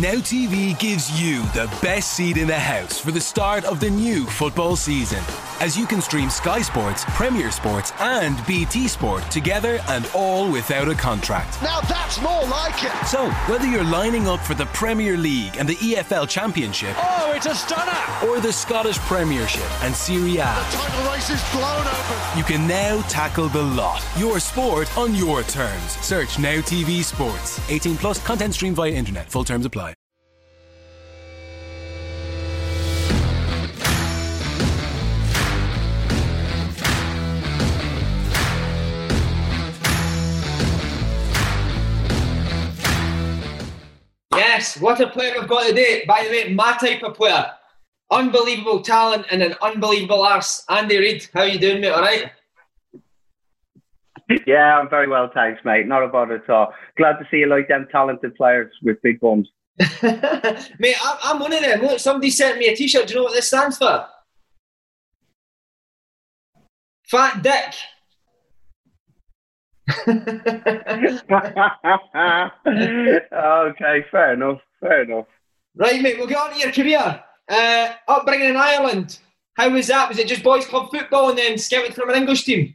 Now TV gives you the best seat in the house for the start of the new football season. As you can stream Sky Sports, Premier Sports, and BT Sport together and all without a contract. Now that's more like it. So, whether you're lining up for the Premier League and the EFL Championship, Oh, it's a stunner. or the Scottish Premiership and Serie A, Title race is blown open. you can now tackle the lot. Your sport on your terms. Search Now TV Sports. 18 plus content streamed via internet. Full terms apply. Yes, what a player we've got today. By the way, my type of player. Unbelievable talent and an unbelievable arse. Andy Reid, how you doing, mate? All right? Yeah, I'm very well, thanks, mate. Not about it at all. Glad to see you like them talented players with big bums. mate, I'm, I'm one of them. Look, somebody sent me a t-shirt. Do you know what this stands for? Fat Dick. Okay, fair enough. Fair enough. Right, mate, we'll get on to your career. Uh, upbringing in Ireland. How was that? Was it just boys' club football and then scouted from an English team?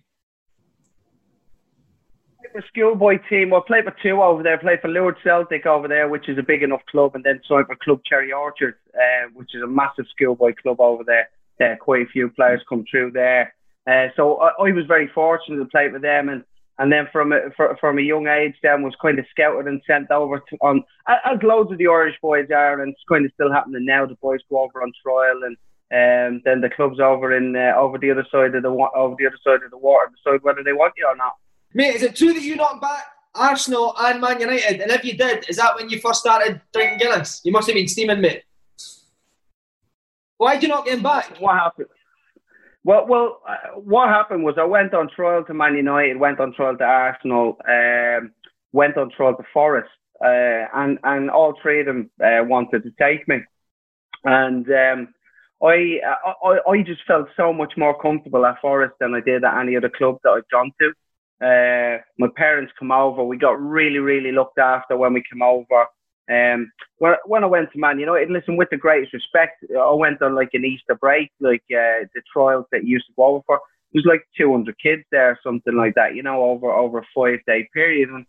The schoolboy team, I played for two over there. Played for Lourdes Celtic over there, which is a big enough club, and then signed for Club Cherry Orchard, uh, which is a massive schoolboy club over there. Uh, quite a few players come through there. Uh, so I, I was very fortunate to play for them, and and then from a, from a young age, then was kind of scouted and sent over to on as loads of the Irish boys are, and it's kind of still happening now. The boys go over on trial, and um, then the clubs over in uh, over the other side of the over the other side of the water decide whether they want you or not. Mate, is it true that you knocked back Arsenal and Man United? And if you did, is that when you first started drinking Guinness? You must have been steaming, mate. Why did you not get him back? What happened? Well, well, uh, what happened was I went on trial to Man United, went on trial to Arsenal, um, went on trial to Forest, uh, and and all three of them uh, wanted to take me, and um, I, I I just felt so much more comfortable at Forest than I did at any other club that I've gone to. Uh, my parents come over. We got really, really looked after when we came over. Um, when, when I went to Man United, listen, with the greatest respect, I went on like an Easter break, like uh, the trials that used to go over for. It was like 200 kids there, something like that, you know, over over a five day period. And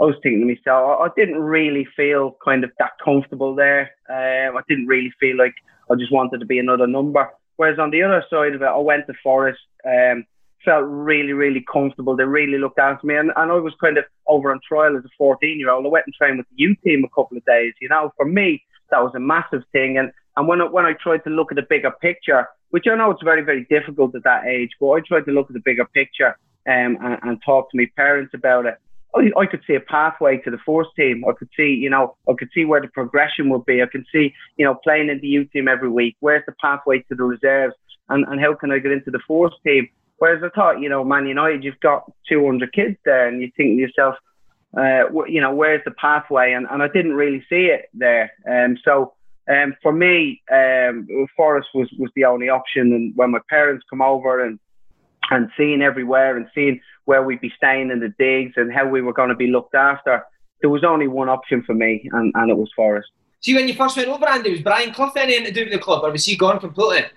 I was thinking to myself, I, I didn't really feel kind of that comfortable there. Um, I didn't really feel like I just wanted to be another number. Whereas on the other side of it, I went to Forest. Um, felt really, really comfortable. They really looked after me. And, and I was kind of over on trial as a 14 year old. I went and trained with the youth team a couple of days. You know, for me, that was a massive thing. And, and when, I, when I tried to look at the bigger picture, which I know it's very, very difficult at that age, but I tried to look at the bigger picture um, and, and talk to my parents about it. I, I could see a pathway to the first team. I could see, you know, I could see where the progression would be. I could see, you know, playing in the youth team every week. Where's the pathway to the reserves? And, and how can I get into the first team? Whereas I thought, you know, Man United, you've got 200 kids there, and you think to yourself, uh, you know, where's the pathway? And, and I didn't really see it there. Um, so um, for me, um, Forest was, was the only option. And when my parents come over and and seeing everywhere and seeing where we'd be staying in the digs and how we were going to be looked after, there was only one option for me, and, and it was Forest. See, when you first went over, Andy, was Brian Clough anything to do with the club, or was he gone completely?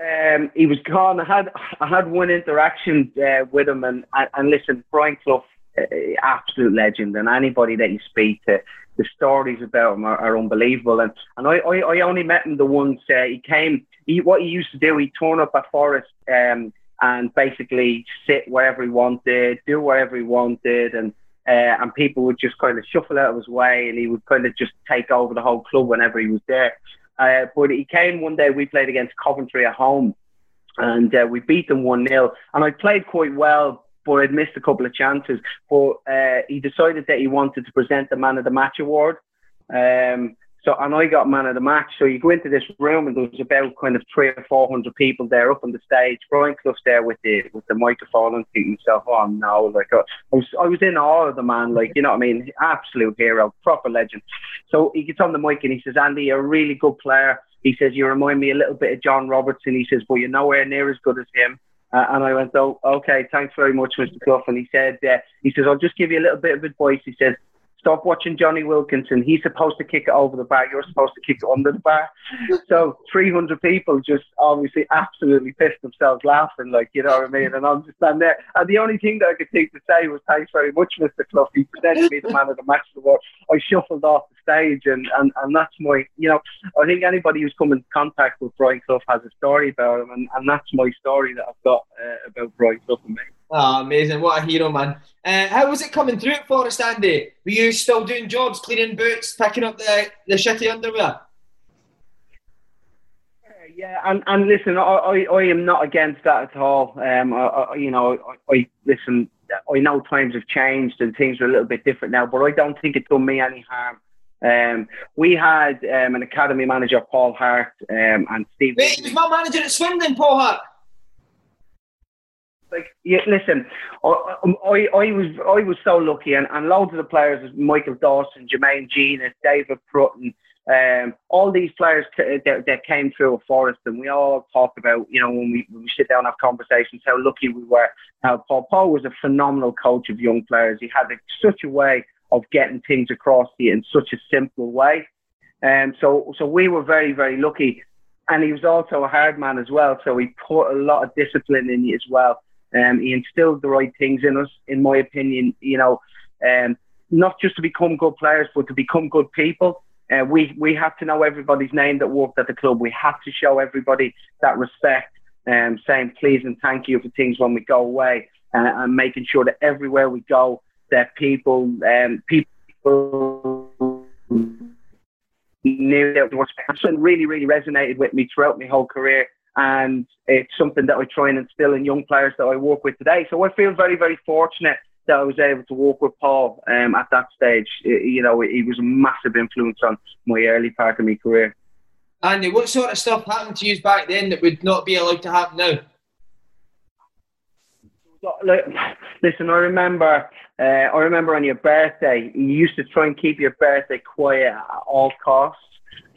Um, he was gone. I had I had one interaction uh, with him, and, and listen, Brian Clough uh, absolute legend, and anybody that you speak to, the stories about him are, are unbelievable. And and I, I, I only met him the once uh, he came. He, what he used to do, he'd turn up at Forest um, and basically sit wherever he wanted, do whatever he wanted, and uh, and people would just kind of shuffle out of his way, and he would kind of just take over the whole club whenever he was there. Uh, but he came one day. We played against Coventry at home, and uh, we beat them one 0 And I played quite well, but I'd missed a couple of chances. But uh, he decided that he wanted to present the Man of the Match award. Um, so, and I got man of the match. So you go into this room and there's about kind of three or four hundred people there up on the stage. Brian Clough's there with the with the microphone and thinking himself, oh no, like I was I was in awe of the man, like you know what I mean, absolute hero, proper legend. So he gets on the mic and he says, Andy, you're a really good player. He says you remind me a little bit of John Robertson. He says, but you're nowhere near as good as him. Uh, and I went, oh, okay, thanks very much, Mr. Clough. And he said, uh, he says, I'll just give you a little bit of advice. He says, stop watching Jonny Wilkinson. He's supposed to kick it over the bar. You're supposed to kick it under the bar. So 300 people just obviously absolutely pissed themselves laughing, like, you know what I mean? And I'm just standing there. And the only thing that I could think to say was, thanks very much, Mr. Clough. He presented me the man of the match award. I shuffled off the stage, and, and, and that's my, you know, I think anybody who's come in contact with Brian Clough has a story about him, and, and that's my story that I've got uh, about Brian Clough and me. Oh, amazing. What a hero, man. Uh, how was it coming through at Forest, Andy? Were you still doing jobs, cleaning boots, picking up the, the shitty underwear? Yeah, and, and listen, I, I, I am not against that at all. Um, I, I, you know, I, I listen. I know times have changed and things are a little bit different now, but I don't think it done me any harm. Um, we had um, an academy manager, Paul Hart, um, and Steve. Wait, he was my manager at Swindon, Paul Hart like yeah, listen, I, I, I was I was so lucky, and, and loads of the players, Michael Dawson, Jermaine Jenas, David Prutton, um, all these players t- that, that came through Forest, and we all talk about, you know, when we, when we sit down and have conversations, how lucky we were. How Paul Paul was a phenomenal coach of young players. He had a, such a way of getting things across to you in such a simple way. Um, so so we were very very lucky, and he was also a hard man as well. So he put a lot of discipline in you as well. Um, he instilled the right things in us, in my opinion. You know, um, not just to become good players, but to become good people. Uh, we we had to know everybody's name that worked at the club. We had to show everybody that respect, um, saying please and thank you for things when we go away, uh, and making sure that everywhere we go, that people um, people knew that was and really really resonated with me throughout my whole career and it's something that I try and instill in young players that I work with today. So I feel very, very fortunate that I was able to work with Paul um, at that stage. You know, he was a massive influence on my early part of my career. Andy, what sort of stuff happened to you back then that would not be allowed to happen now? Listen, I remember. Uh, I remember on your birthday, you used to try and keep your birthday quiet at all costs.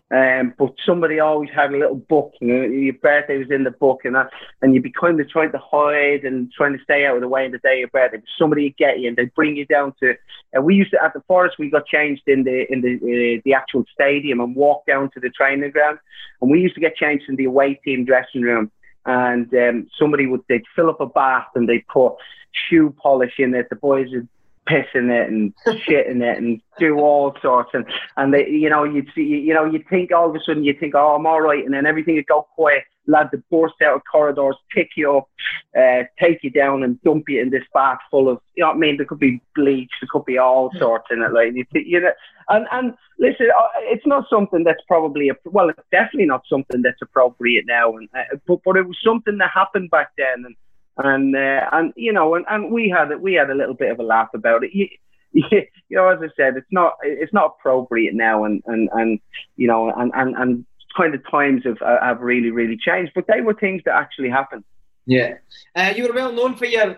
Um, but somebody always had a little book, know, your birthday was in the book, and that, and you'd be kind of trying to hide and trying to stay out of the way in the day of your birthday. But somebody would get you, and they'd bring you down to. And we used to at the forest, we got changed in the in the uh, the actual stadium and walk down to the training ground, and we used to get changed in the away team dressing room. And um, somebody would they'd fill up a bath and they'd put shoe polish in it. The boys would piss in it and shit in it and do all sorts and and they, you know you'd see you know you think all of a sudden you think oh I'm all right and then everything would go quiet. Lads would burst out of corridors pick you up uh, take you down and dump you in this bath full of you know what I mean? There could be bleach there could be all sorts in it like you, you know and and listen uh, it's not something that's probably a, well it's definitely not something that's appropriate now and uh, but but it was something that happened back then and and uh, and you know, and, and we had we had a little bit of a laugh about it. You, you, know, as I said, it's not it's not appropriate now, and and and you know, and and and kind of times have uh, have really really changed. But they were things that actually happened. Yeah, uh, you were well known for your.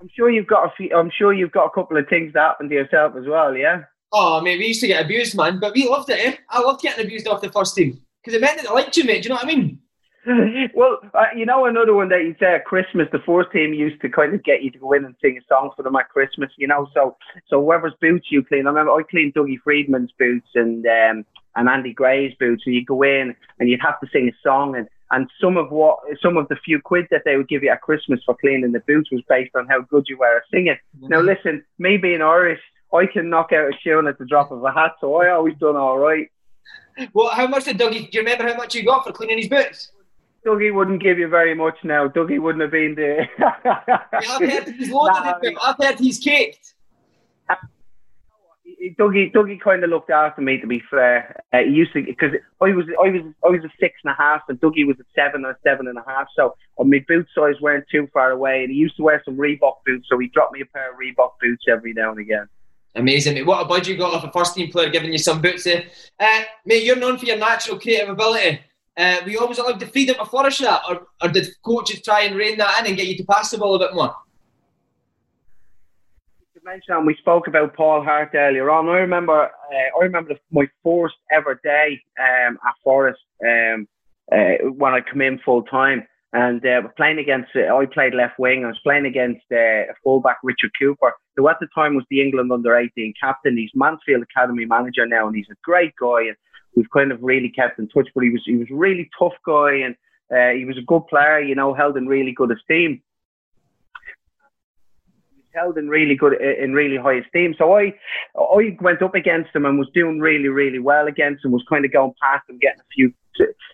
I'm sure you've got a few. I'm sure you've got a couple of things that happened to yourself as well. Yeah. Oh, I mean, we used to get abused, man, but we loved it. Eh? I loved getting abused off the first team because it meant that I liked you, mate. Do you know what I mean? well, uh, you know another one that you say at Christmas, the first team used to kind of get you to go in and sing a song for them at Christmas. You know, so so whoever's boots you clean. I remember I cleaned Dougie Freedman's boots and um, and Andy Gray's boots, and you go in and you'd have to sing a song and. and some of what some of the few quid that they would give you at Christmas for cleaning the boots was based on how good you were at singing. Mm-hmm. Now listen, me being Irish, I can knock out a tune at the drop of a hat, so I always done all right. Well, how much did Dougie? Do you remember how much you got for cleaning his boots? Dougie wouldn't give you very much now. Dougie wouldn't have been there. I've heard he's loaded nah, I've heard he's kicked. Dougie, Dougie kind of looked after me. To be fair, uh, he used to because I was, I was, I was a six and a half, and Dougie was a seven or seven and a half. So uh, my boot size weren't too far away, and he used to wear some Reebok boots, so he dropped me a pair of Reebok boots every now and again. Amazing, mate. What a budget you got off a first team player giving you some boots there. Uh, mate, you're known for your natural creative ability. Uh, you always allowed the freedom to flourish that, or, or did coaches try and rein that in and get you to pass the ball a bit more? You mentioned we spoke about Paul Hart earlier on. I remember, uh, I remember my first ever day um, at Forest um, uh, when I come in full time. And uh, playing against, uh, I played left wing. I was playing against uh, a fullback, Richard Cooper, who at the time was the England under 18 captain. He's Mansfield Academy manager now, and he's a great guy. And we've kind of really kept in touch. But he was he was a really tough guy, and uh, he was a good player. You know, held in really good esteem. Held in really good in really high esteem. So I I went up against him and was doing really really well against him. Was kind of going past him, getting a few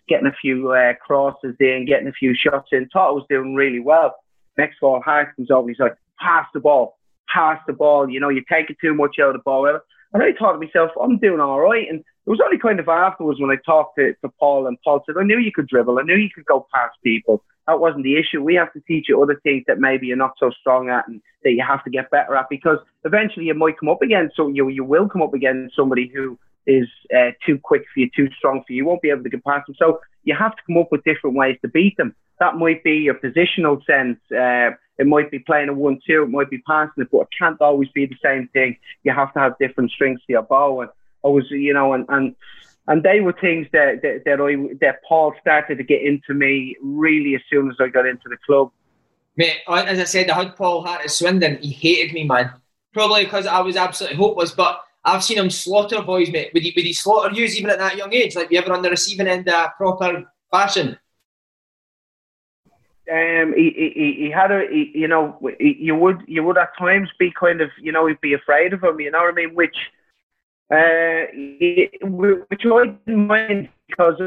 getting a few uh, crosses in, getting a few shots in. Thought I was doing really well. Next ball, Hart comes over. He's like, pass the ball, pass the ball. You know, you're taking too much out of the ball. And I thought to myself, I'm doing all right. And it was only kind of afterwards when I talked to, to Paul, and Paul said, I knew you could dribble. I knew you could go past people. That wasn't the issue. We have to teach you other things that maybe you're not so strong at and that you have to get better at because eventually you might come up against so you you will come up against somebody who is uh, too quick for you, too strong for you. You won't be able to get past them. So you have to come up with different ways to beat them. That might be your positional sense. Uh, it might be playing a one-two. It might be passing it, but it can't always be the same thing. You have to have different strings to your bow. And I was, you know, and and and they were things that that, that I that Paul started to get into me really as soon as I got into the club. Mate, as I said, I had Paul Hart at Swindon. He hated me, man. Probably because I was absolutely hopeless, but I've seen him slaughter boys, mate. Would he, would he slaughter you even at that young age? Like, you ever on the receiving end uh, proper fashion? Um, he, he, he had a, he, you know, he, you would, you would at times be kind of, you know, he'd be afraid of him, you know what I mean? Which, uh, which I didn't mind because,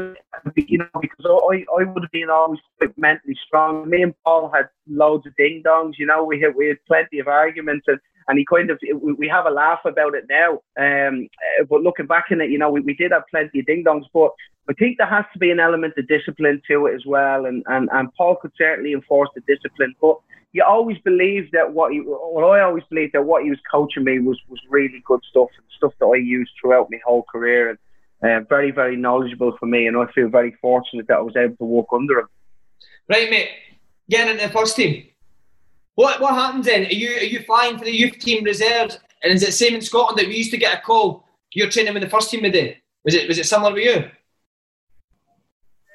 you know, because I, I would have been always quite mentally strong. Me and Paul had loads of ding dongs, you know, we had, we had plenty of arguments and, and he kind of we have a laugh about it now. Um, uh, but looking back in it, you know, we, we did have plenty of ding dongs, but I think there has to be an element of discipline to it as well. And and, and Paul could certainly enforce the discipline, but you always believe that what he, well, I always believed that what he was coaching me was was really good stuff and stuff that I used throughout my whole career and. Uh, very, very knowledgeable for me, and I feel very fortunate that I was able to walk under him. Right, mate. Getting into the first team. What what happens then? Are you are you flying for the youth team reserves? And is it same in Scotland that we used to get a call? You're training with the first team today. Was it was it similar with you?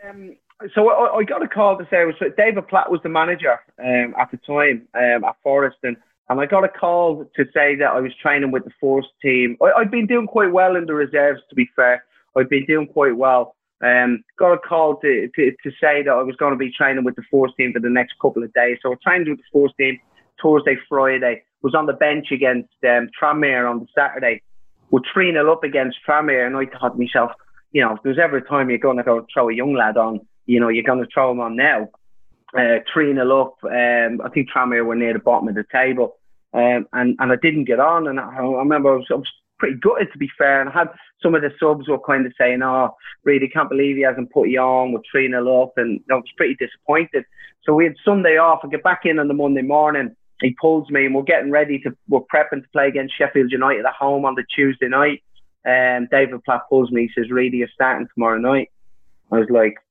Um, so I, I, got a call to say was David Platt was the manager um, at the time um, at Forest, and, and I got a call to say that I was training with the first team. I, I'd been doing quite well in the reserves, to be fair. I'd been doing quite well. Um, got a call to, to, to say that I was going to be training with the force team for the next couple of days. So I trained with the force team Thursday, Friday. Was on the bench against um, Tranmere on the Saturday. We're 3 0 up against Tranmere, and I thought to myself, you know, if there's ever a time you're going to go throw a young lad on, you know, you're going to throw him on now. Uh, 3 0 up. Um, I think Tranmere were near the bottom of the table. Um, and, and I didn't get on. And I, I remember I was, I was pretty gutted to be fair. And I had some of the subs were kind of saying, "Oh, really can't believe he hasn't put you on. We're three 0 up," and I was pretty disappointed. So we had Sunday off. I get back in on the Monday morning. He pulls me, and we're getting ready to. We're prepping to play against Sheffield United at home on the Tuesday night. Um, David Platt pulls me. He says, "Really, you're starting tomorrow night." I was like.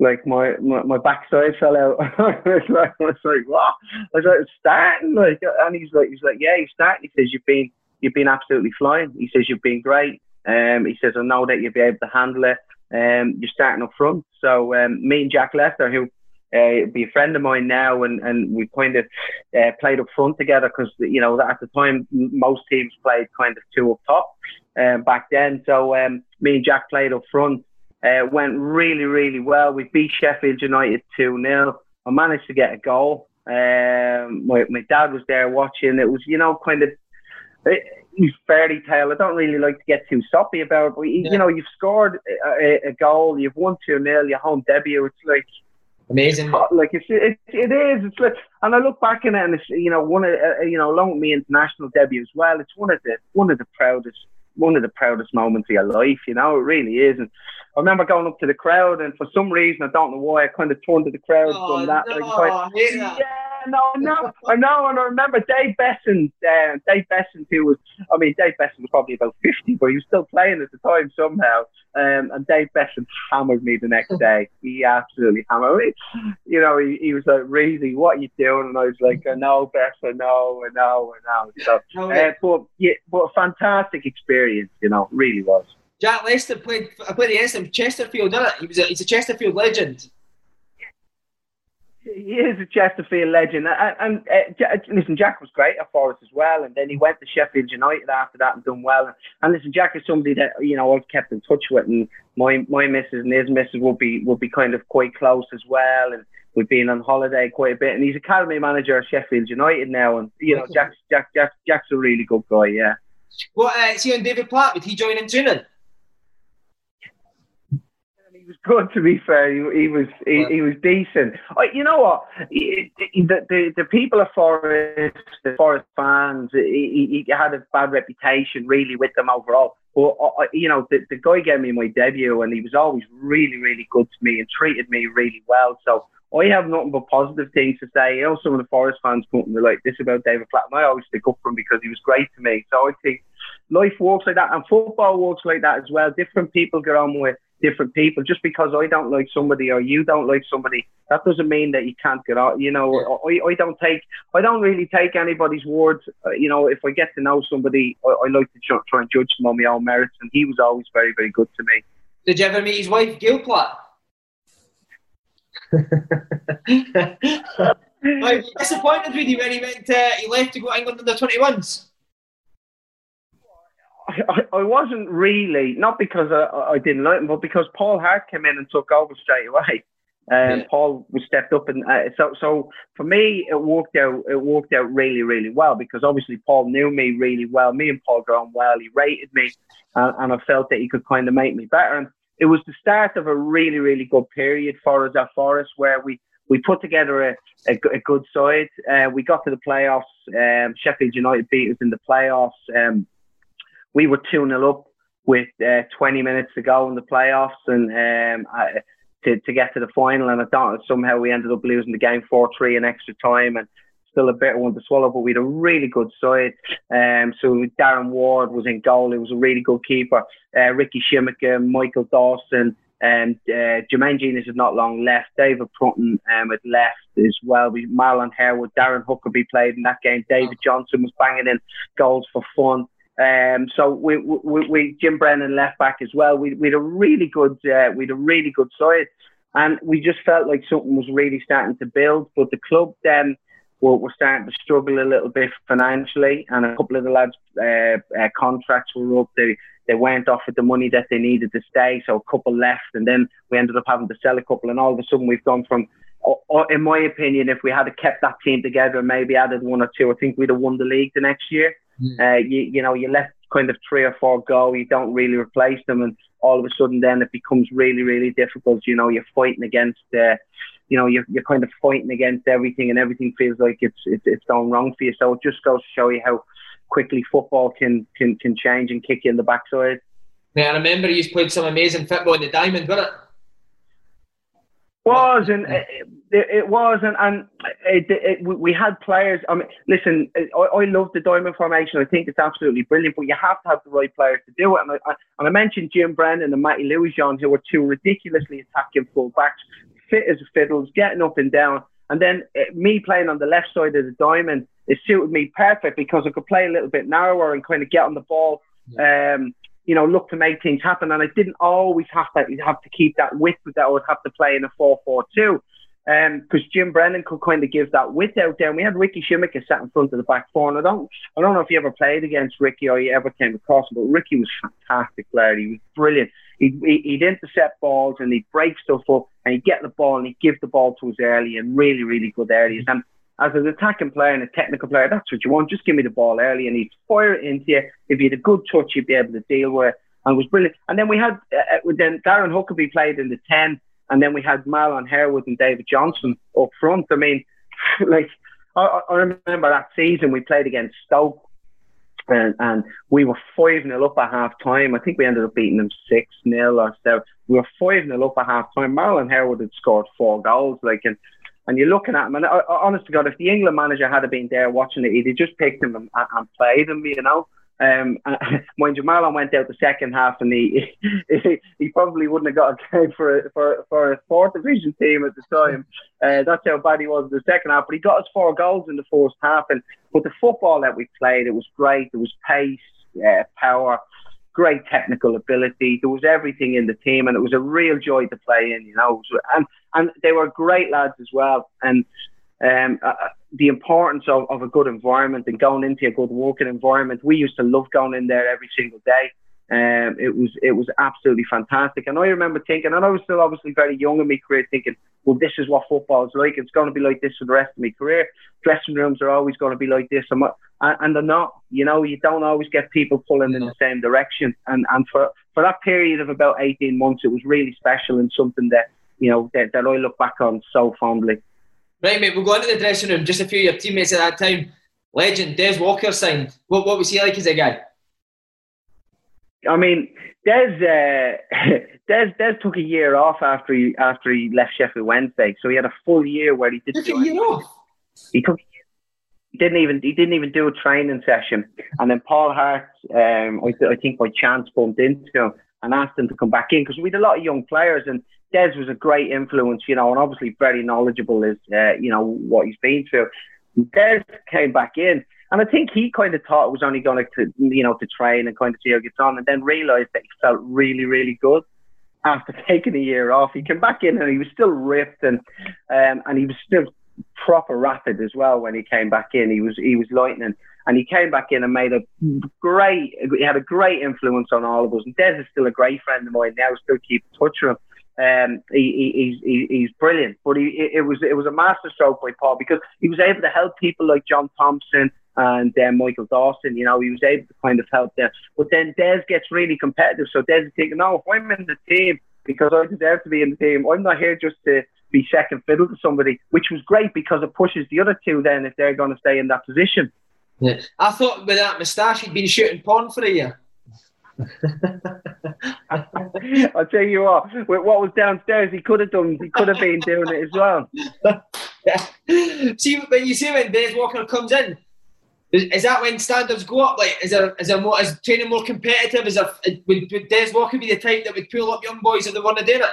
Like my, my, my backside fell out. I was like, I was like, what? I was like, starting, like, and he's like, he's like, yeah, you're starting. He says, you've been, you've been absolutely flying. He says you've been great. Um, he says I know that you'll be able to handle it. Um, you're starting up front. So um, me and Jack Lester, who uh, be a friend of mine now, and, and we kind of uh, played up front together because you know at the time most teams played kind of two up top um, back then. So um, me and Jack played up front. Uh, went really, really well. We beat Sheffield United 2 0. I managed to get a goal. Um, my, my dad was there watching. It was, you know, kind of it, fairy tale. I don't really like to get too soppy about it, but yeah. you know, you've scored a, a, goal, you've won 2 0, your home debut. It's like, Amazing. Like it's it, it is. It's like, and I look back in it, and it's you know one of uh, you know along with me international debut as well. It's one of the one of the proudest one of the proudest moments of your life. You know, it really is. And I remember going up to the crowd, and for some reason I don't know why I kind of turned to the crowd oh, from that. No, like, yeah, no, no, I know, and I remember Dave Beasant, uh, Dave Beasant, who was, I mean, Dave Beasant was probably about 50, but he was still playing at the time somehow. Um, and Dave Beasant hammered me the next day. He absolutely hammered me. You know, he, he was like, Reezy, what are you doing? And I was like, I know, Bess, I know, I know, I know. So, uh, but, yeah, but a fantastic experience, you know, really was. Jack Lester played, I played against him, Chesterfield, didn't it? He was a, he's a Chesterfield legend he is a Chesterfield legend. And, and uh, listen, Jack was great at Forest as well. And then he went to Sheffield United after that and done well. And listen, Jack is somebody that you know I've kept in touch with, and my my missus and his missus will be will be kind of quite close as well. And we've been on holiday quite a bit. And he's academy manager at Sheffield United now. And you know, Jack Jack Jack Jack's a really good guy. Yeah. Well, uh, see on David Platt, would he join in training? he was good. To be fair, he, he was he, he, was decent. you know what? the, the the people of Forest, the Forest fans, he, he had a bad reputation really with them overall. But uh, you know, the, the guy gave me my debut, and he was always really really good to me and treated me really well. So I have nothing but positive things to say. You know, some of the Forest fans come to me like this about David Platt, and I always stick up for him because he was great to me. So I think life works like that, and football works like that as well. Different people get on with different people. Just because I don't like somebody or you don't like somebody, that doesn't mean that you can't get out. You know, I, I don't take, I don't really take anybody's words. Uh, you know, if I get to know somebody, I, I like to try and judge them on my own merits, and he was always very, very good to me. Did you ever meet his wife, Gail Platt? I was disappointed with you when he went. Uh, he left to go to England under twenty ones. I, I wasn't really not because I, I didn't like him, but because Paul Hart came in and took over straight away. And yeah. Paul was stepped up, and uh, so so for me it worked out. It worked out really really well because obviously Paul knew me really well. Me and Paul got on well. He rated me, uh, and I felt that he could kind of make me better. And it was the start of a really really good period for us at Forest, where we we put together a, a, a good side. Uh, we got to the playoffs. Um, Sheffield United beat us in the playoffs. Um, we were 2 0 up with uh, 20 minutes to go in the playoffs and um, I, to, to get to the final. And I thought somehow we ended up losing the game 4 3 in extra time. And still a bitter one to swallow, but we had a really good side. Um, so Darren Ward was in goal. He was a really good keeper. Uh, Ricky Scimeca, Michael Dawson, um, uh, Jermaine Jenas had not long left. David Prutton um, had left as well. We Marlon Harewood, Darren Huckerby played in that game. David Johnson was banging in goals for fun. Um, so we, we, we, Jim Brennan left back as well. We, we had a really good, uh, we had a really good side, and we just felt like something was really starting to build. But the club then were, were starting to struggle a little bit financially, and a couple of the lads' uh, uh, contracts were up. They they weren't offered the money that they needed to stay, so a couple left, and then we ended up having to sell a couple, and all of a sudden we've gone from in my opinion, if we had kept that team together and maybe added one or two, I think we'd have won the league the next year. Mm. Uh, you, you know, you let kind of three or four go, you don't really replace them, and all of a sudden then it becomes really, really difficult. You know, you're fighting against, uh, you know, you're, you're kind of fighting against everything, and everything feels like it's, it's it's going wrong for you. So it just goes to show you how quickly football can can can change and kick you in the backside. Yeah, I remember you played some amazing football in the Diamond, wasn't it? Was and it, it, was and and it, it, we had players. I mean, listen, I, I love the diamond formation. I think it's absolutely brilliant, but you have to have the right players to do it. And I, and I mentioned Jim Brennan and Matty Louis-Jean, who were two ridiculously attacking fullbacks, fit as fiddles, getting up and down. And then uh, me playing on the left side of the diamond, it suited me perfect because I could play a little bit narrower and kind of get on the ball. Um, you know, look to make things happen. And I didn't always have to have to keep that width that I would have to play in a four four two. because um, Jim Brennan could kind of give that width out there. And we had Ricky Scimeca sat in front of the back four. And I don't, I don't know if you ever played against Ricky or you ever came across him, but Ricky was fantastic player. He was brilliant. He'd, he'd intercept balls and he'd break stuff up and he'd get the ball and he'd give the ball to us early and really, really good areas. And as an attacking player and a technical player, that's what you want. Just give me the ball early and he'd fire it into you. If you had a good touch, you'd be able to deal with it. And it was brilliant. And then we had, uh, uh then Darren Huckerby played in the 10 and then we had Marlon Harewood and David Johnson up front. I mean, like, I, I remember that season we played against Stoke and, and we were 5 0 up at half time. I think we ended up beating them 6 0 or so. We were 5 0 up at half time. Marlon Harewood had scored four goals. Like, and, and you're looking at him, and I, honest to God, if the England manager had been there watching it, he'd have just picked him and, and played him, you know. Um, when Jamal went out the second half, and he, he he probably wouldn't have got a game for a, for for a fourth division team at the time. Uh, that's how bad he was in the second half. But he got us four goals in the first half, and but the football that we played, it was great. There was pace, uh, power, great technical ability. There was everything in the team, and it was a real joy to play in. You know, and and they were great lads as well, and um, uh, uh, the importance of, of a good environment and going into a good working environment. We used to love going in there every single day. Um, it was it was absolutely fantastic. And I remember thinking, and I was still obviously very young in my career, thinking, well, this is what football is like. It's going to be like this for the rest of my career. Dressing rooms are always going to be like this, and, and they're not. You know, you don't always get people pulling in the same direction. And and for for that period of about eighteen months, it was really special and something that you know that, that I look back on so fondly. Right, mate, we'll go into the dressing room. Just a few of your teammates at that time. Legend, Des Walker signed. What, what was he like as a guy? I mean, Des, uh, Des, Des took a year off after he after he left Sheffield Wednesday, so he had a full year where he didn't. Took a year off. He took. He didn't even he didn't even do a training session, and then Paul Hart, um, I, I think by chance bumped into him and asked him to come back in because we had a lot of young players, and Des was a great influence, you know, and obviously very knowledgeable is, uh, you know, what he's been through. Des came back in, and I think he kind of thought it was only going to, you know, to train and kind of see how it gets on, and then realised that he felt really, really good after taking a year off. He came back in and he was still ripped, and um, and he was still proper rapid as well when he came back in. He was he was lightning, and he came back in and made a great. He had a great influence on all of us. And Des is still a great friend of mine now. Still keep in touch with him. Um, he, he, he's brilliant. But he, it was it was a masterstroke by Paul because he was able to help people like John Thompson and then Michael Dawson. You know, he was able to kind of help them. But then Des gets really competitive. So Des is thinking, no, if I'm in the team because I deserve to be in the team, I'm not here just to be second fiddle to somebody, which was great because it pushes the other two then if they're going to stay in that position. Yeah. I thought with that moustache he'd been shooting porn for a year. I'll tell you what, with what was downstairs, he could have done. He could have been doing it as well. yeah. see, when you see when Des Walker comes in, is, is, that when standards go up? Like, is there is there more is training more competitive? Is there would, would Des Walker be the type that would pull up young boys if they want to do it?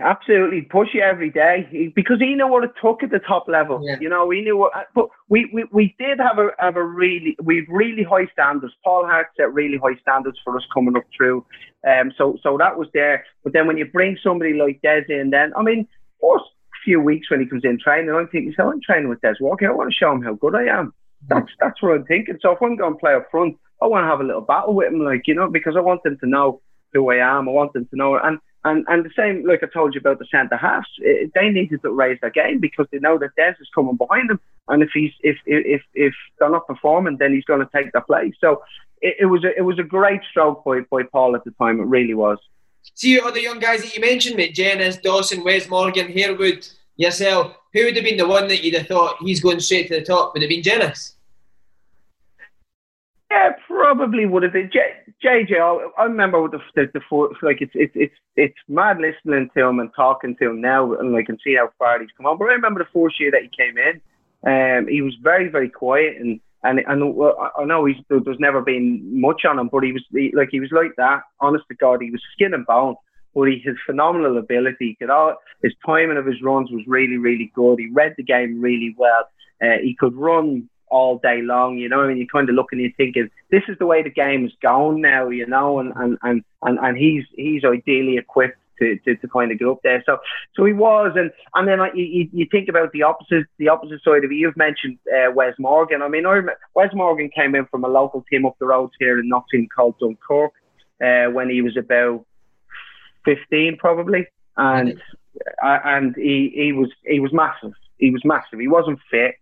absolutely push you every day because he knew what it took at the top level. Yeah. You know, we knew what, but we, we, we did have a have a really we really high standards. Paul Hart set really high standards for us coming up through. Um, so so that was there. But then when you bring somebody like Des in, then I mean, first few weeks when he comes in training, I'm thinking, so I'm training with Des Walker. I want to show him how good I am. That's that's what I'm thinking. So if I'm going to play up front, I want to have a little battle with him, like you know, because I want him to know who I am. I want them to know. And and and the same, like I told you about the centre halves, eh, they needed to raise their game because they know that Des is coming behind them, and if he's if if if they're not performing, then he's going to take their place. So it, it was a, it was a great stroke by by Paul at the time. It really was. See the young guys that you mentioned, mate, Jenas, Dawson, Wes Morgan, Harewood, yourself. Who would have been the one that you'd have thought he's going straight to the top? Would it have been Jenas? Yeah, probably would have been. JJ, I, I remember the, the, the like it's it's it's it's mad listening to him and talking to him now, and I can see how far he's come on. But I remember the first year that he came in, um, he was very very quiet and and and I know he's there's never been much on him, but he was he, like he was like that. Honest to God, he was skin and bone. But he his phenomenal ability, could all his timing of his runs was really really good. He read the game really well. Uh, he could run all day long, you know, I mean, you kind of looking and you're thinking, this is the way the game is going now, you know, and, and, and, and, and he's he's ideally equipped to, to, to kind of get up there. So so he was, and and then you, you think about the opposite the opposite side of it. You've mentioned uh, Wes Morgan. I mean, I remember, Wes Morgan came in from a local team up the road here in Nottingham called Dunkirk uh, when he was about fifteen, probably, and uh, and he he was he was massive. He was massive. He wasn't fit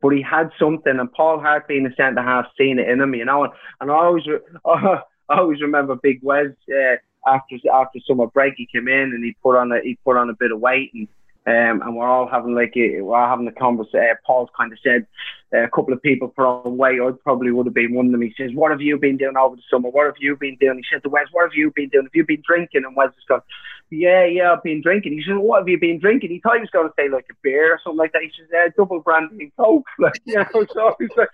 but he had something. And Paul Hart being a centre half, seen it in him, you know. And, and I always, I always remember Big Wes uh, after after summer break. He came in and he put on a he put on a bit of weight and. Um, and we're all having like a, we're all having a conversation. Uh, Paul's kind of said uh, a couple of people put on weight. I probably would have been one of them. He says, "What have you been doing over the summer? What have you been doing?" He said to Wes, "What have you been doing? Have you been drinking?" And Wes has gone, "Yeah, yeah, I've been drinking." He said, "What have you been drinking?" He thought he was going to say like a beer or something like that. He says, "Yeah, double brandy and coke." Like, you know, so he's like,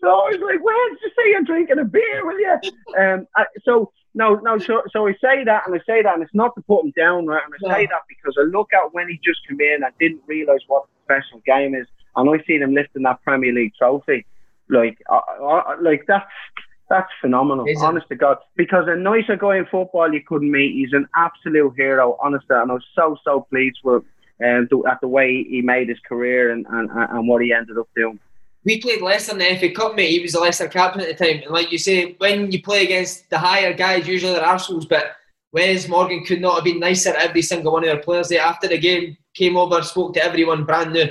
so I was like, "Wes, just say you're drinking a beer, will you?" Um, I, so no, no. So, so I say that, and I say that, and it's not to put him down, right? And I say that because I look at when he just came in, I didn't realise what the professional game is, and I seen him lifting that Premier League trophy, like, uh, uh, like that's that's phenomenal, Is it? honest to God. Because a nicer guy in football you couldn't meet. He's an absolute hero, honest. and I was so so pleased with um, the, at the way he made his career and, and and what he ended up doing. We played Leicester in the FA Cup, mate. He was the Leicester captain at the time. And like you say, when you play against the higher guys, usually they're arseholes, but Wes Morgan could not have been nicer to every single one of their players there. After the game, came over, spoke to everyone brand new.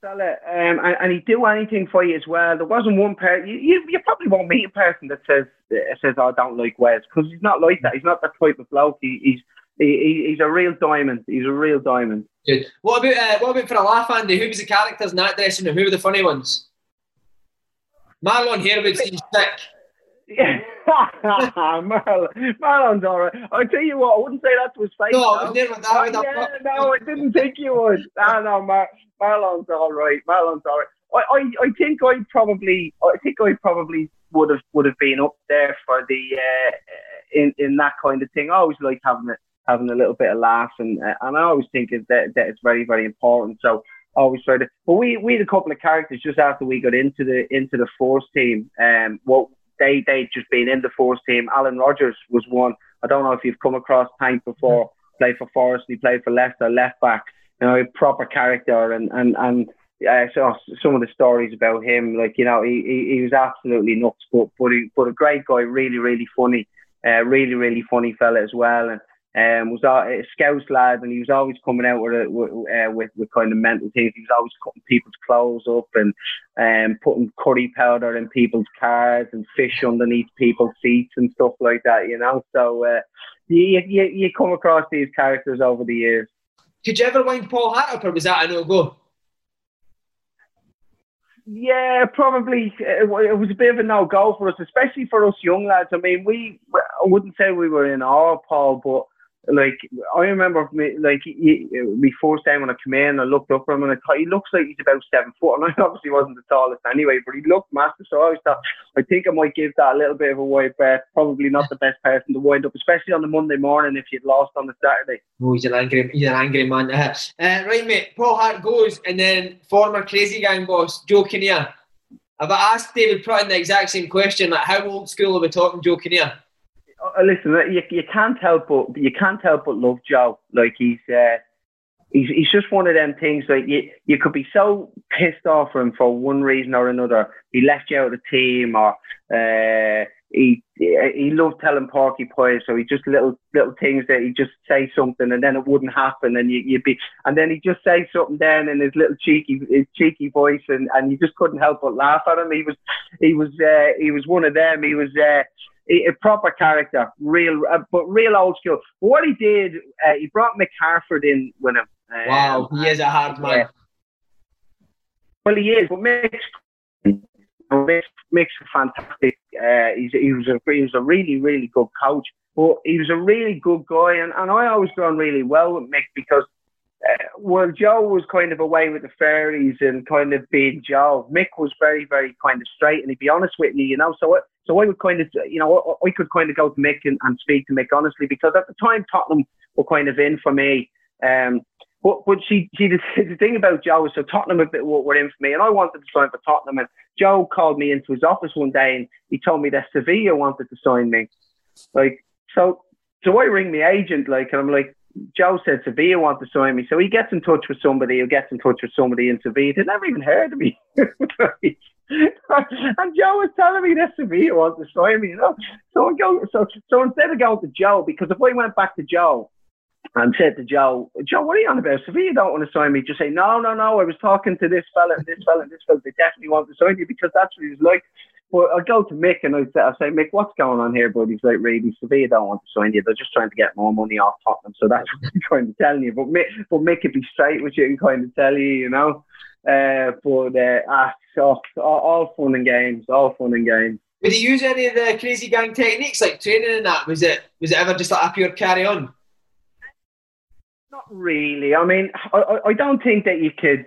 Fella, um, and, and he'd do anything for you as well. There wasn't one person. You, you, you probably won't meet a person that says uh, says oh, I don't like Wes because he's not like that. He's not that type of bloke. He, he's he, he's a real diamond. He's a real diamond. Good. What about uh, what about for a laugh, Andy? Who was the characters in that dressing room? Who were the funny ones? Marlon Harewood seems sick. Yeah, Marlon, Marlon's all right. I tell you what, I wouldn't say that to his face. No, though. never that Oh, yeah, no, I didn't think you would. No, no, Mar- Marlon's all right. Marlon's all right. I, I, I think I probably, I think I probably would have would have been up there for the uh, in in that kind of thing. I always like having it having a little bit of laugh, and uh, and I always think that that it's very very important. So I always try to. But we we had a couple of characters just after we got into the into the force team. Um, what they they just been in the force team. Alan Rogers was one. I don't know if you've come across Tank before. Played for Forest, and he played for Leicester, left back. You know, a proper character, and and and uh, so some of the stories about him, like you know, he he, he was absolutely nuts, but but he, but a great guy, really really funny, uh, really really funny fella as well, and um, was a, Scouts lad, and he was always coming out with, uh, with with kind of mental things. He was always cutting people's clothes up and um, putting curry powder in people's cars and fish underneath people's seats and stuff like that. You know, so uh, you, you you come across these characters over the years. Could you ever wind Paul Hart up, or was that a no go? Yeah, probably uh, it was a bit of a no go for us, especially for us young lads. I mean, we I wouldn't say we were in awe, of Paul, but like I remember, me, like he, me first time when I came in, I looked up at him and I thought he looks like he's about seven foot, and I obviously wasn't the tallest anyway, but he looked massive. So I always thought I think I might give that a little bit of a wide berth. Probably not the best person to wind up, especially on the Monday morning if you'd lost on the Saturday. Oh, he's an angry, he's an angry man. Uh, right, mate. Paul Hart goes, and then former Crazy Gang boss Joe Kinnear. Have I asked David Prutton the exact same question? Like, how old school are we talking, Joe Kinnear? Uh, listen, you, you can't help but you can't help but love Joe. Like he's uh, he's he's just one of them things. Like you you could be so pissed off him for one reason or another. He left you out of the team, or uh, he he loved telling porcupines. So he just little little things that he just say something and then it wouldn't happen, and you you'd be and then he just say something then in his little cheeky his cheeky voice, and, and you just couldn't help but laugh at him. He was he was uh, he was one of them. He was. Uh, a a proper character, real, uh, but real old school. But what he did, uh, he brought Mick Harford in with him. Um, Wow, he is a hard man. Well, he is, but Mick's, Mick's, Mick's fantastic. Uh, he's, he was a he was a really really good coach, but he was a really good guy, and, and I always got on really well with Mick because. Uh, well, Joe was kind of away with the fairies and kind of being Joe. Mick was very, very kind of straight, and he'd be honest with you, you know. So, I- so I would kind of, you know, I I could kind of go to Mick and, and speak to Mick honestly because at the time Tottenham were kind of in for me. Um, but but she, she the, the thing about Joe is so Tottenham a bit were were in for me, and I wanted to sign for Tottenham. And Joe called me into his office one day and he told me that Sevilla wanted to sign me. Like so, so I ring my agent, like, and I'm like, Joe said Sevilla want to sign me. So he gets in touch with somebody who gets in touch with somebody in Sevilla. They never even heard of me. and Joe was telling me that Sevilla wants to sign me, you know. So I go, so so instead of going to Joe, because if I went back to Joe and said to Joe, Joe, what are you on about? Sevilla don't want to sign me. Just say, no, no, no. I was talking to this fella, and this fella, and this fella. They definitely want to sign you because that's what he's like. But I go to Mick and I say, I say, Mick, what's going on here, bud? He's like, really, Sevilla don't want to sign you. They're just trying to get more money off Tottenham. So that's what I'm kind of telling you. But Mick, but Mick could be straight with you and kind of tell you, you know. Uh, but uh, ah, so, all, all fun and games, all fun and games. Did he use any of the crazy gang techniques like training and that? Was it was it ever just like a pure carry on? Not really. I mean, I, I don't think that you could.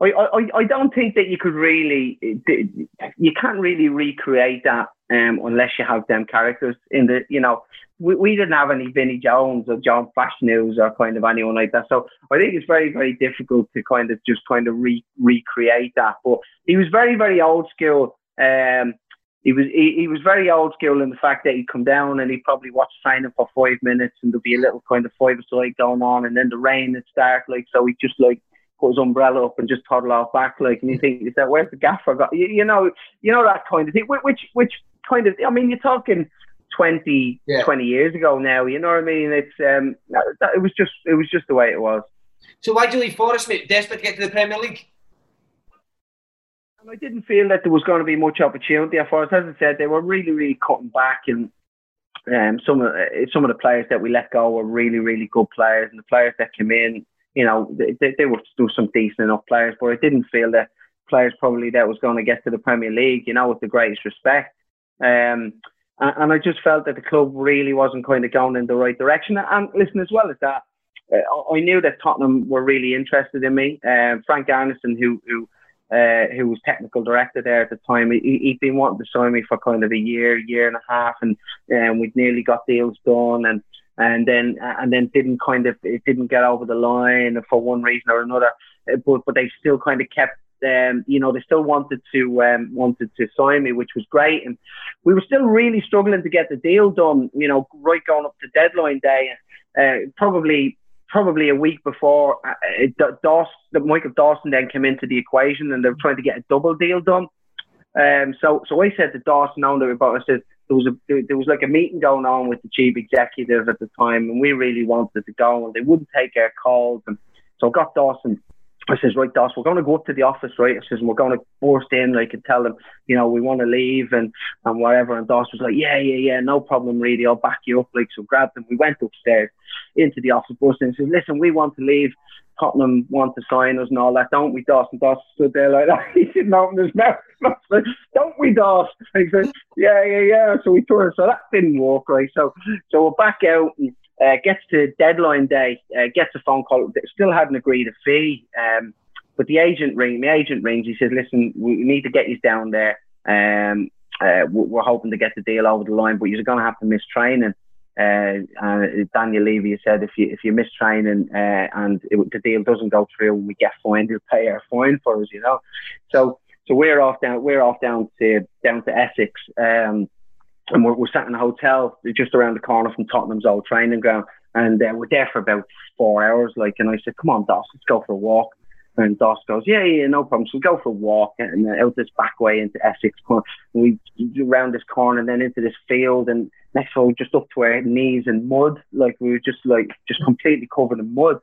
I, I, I don't think that you could really, you can't really recreate that um, unless you have them characters in the, you know, we, we didn't have any Vinnie Jones or John Fashanu or kind of anyone like that. So I think it's very, very difficult to kind of just kind of re- recreate that. But he was very, very old school. Um, he was he, he was very old school in the fact that he'd come down and he'd probably watch training for five minutes and there'd be a little kind of five side going on and then the rain would start like so he'd just like put his umbrella up and just toddle off back like and you think is that where's the gaffer got you, you know you know that kind of thing which which kind of I mean you're talking 20, yeah. 20 years ago now. You know what I mean? It's um, it was just it was just the way it was. So why did you leave Forest, mate? Desperate to get to the Premier League. And I didn't feel that there was going to be much opportunity at Forest. As I said, they were really, really cutting back, and um, some of some of the players that we let go were really, really good players, and the players that came in, you know, they, they were still some decent enough players. But I didn't feel that players probably that was going to get to the Premier League, you know, with the greatest respect. Um, and I just felt that the club really wasn't kind of going in the right direction. And listen, as well as that, uh, I knew that Tottenham were really interested in me. Uh, Frank Arnesen, who who uh, who was technical director there at the time, he, he'd been wanting to sign me for kind of a year, year and a half, and um, we'd nearly got deals done, and and then and then didn't kind of it didn't get over the line for one reason or another. But but they still kind of kept um, you know, they still wanted to um, wanted to sign me, which was great. And we were still really struggling to get the deal done. You know, right going up to deadline day, uh, probably probably a week before uh, Dawson, Michael Dawson then came into the equation, and they were trying to get a double deal done. Um, so so I said to Dawson owner about I said there was a there was like a meeting going on with the chief executive at the time, and we really wanted to go, and they wouldn't take our calls, and so I got Dawson I says, right, Doss, we're going to go up to the office, right? I says, we're going to burst in, like, and tell them, you know, we want to leave and, and whatever. And Doss was like, yeah, yeah, yeah, no problem, really. I'll back you up. Like, so grabbed them. We went upstairs into the office, burst in and says, listen, we want to leave. Tottenham want to sign us and all that, don't we, Doss? And Doss stood there like that. he didn't open his mouth. Don't we, Doss? And he said, yeah, yeah, yeah. So we turned. So that didn't work, right? So, so we're back out and uh, gets to deadline day, uh, gets a phone call. Still hadn't agreed a fee, um, but the agent ring. My agent rings. He says, "Listen, we need to get you down there. Um, uh, we're hoping to get the deal over the line, but you're going to have to miss training." Uh, Daniel Levy said, "If you if you miss training uh, and it, the deal doesn't go through, we get fined, he'll pay our fine for us." You know, so so we're off down we're off down to down to Essex. Um, and we're, we're sat in a hotel just around the corner from Tottenham's old training ground. And uh, we're there for about four hours. Like, and I said, "Come on, Doss, let's go for a walk." And Doss goes, "Yeah, yeah, no problem." So we go for a walk and uh, out this back way into Essex. And we around this corner and then into this field. And next of all, just up to our knees in mud. Like we were just like just completely covered in mud.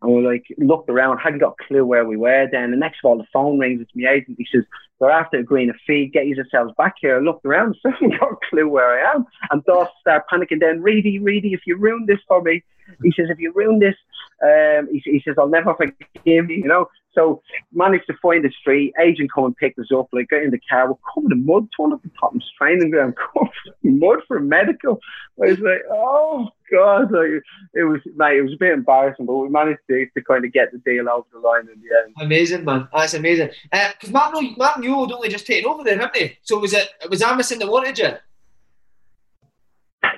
And we're like looked around, hadn't got a clue where we were. Then the next of all, the phone rings. It's my agent. He says, "They're after agreeing a fee. Get yourselves back here." I looked around, I haven't got a clue where I am. And Doss start panicking. Then, Reedy, Reedy, if you ruin this for me, he says, if you ruin this, um, he, he says, I'll never forgive you. You know, so managed to find the street. Agent come and picked us up. Like get in the car. We're covered in mud. Torn up the Tottenham's training ground. Covered in mud for medical. I was like, oh god. Like it was, mate. It was a bit embarrassing, but we managed to, to kind of get the deal over the line in the end. Amazing, man. That's amazing. Because uh, Martin, Martin Jol had only just taken over there, haven't they? So was it was Arnesen that wanted you?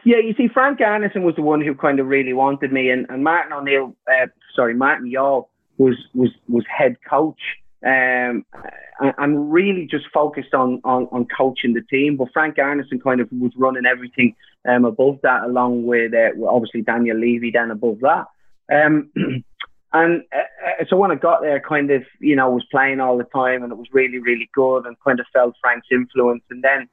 Yeah, you see, Frank Arnesen was the one who kind of really wanted me, and, and Martin O'Neill, uh, sorry, Martin Jol was was was head coach um, and, really just focused on, on, on coaching the team. But Frank Arnesen kind of was running everything um, above that, along with uh, obviously Daniel Levy then above that. Um, and uh, so when I got there, kind of you know was playing all the time, and it was really really good, and kind of felt Frank's influence. And then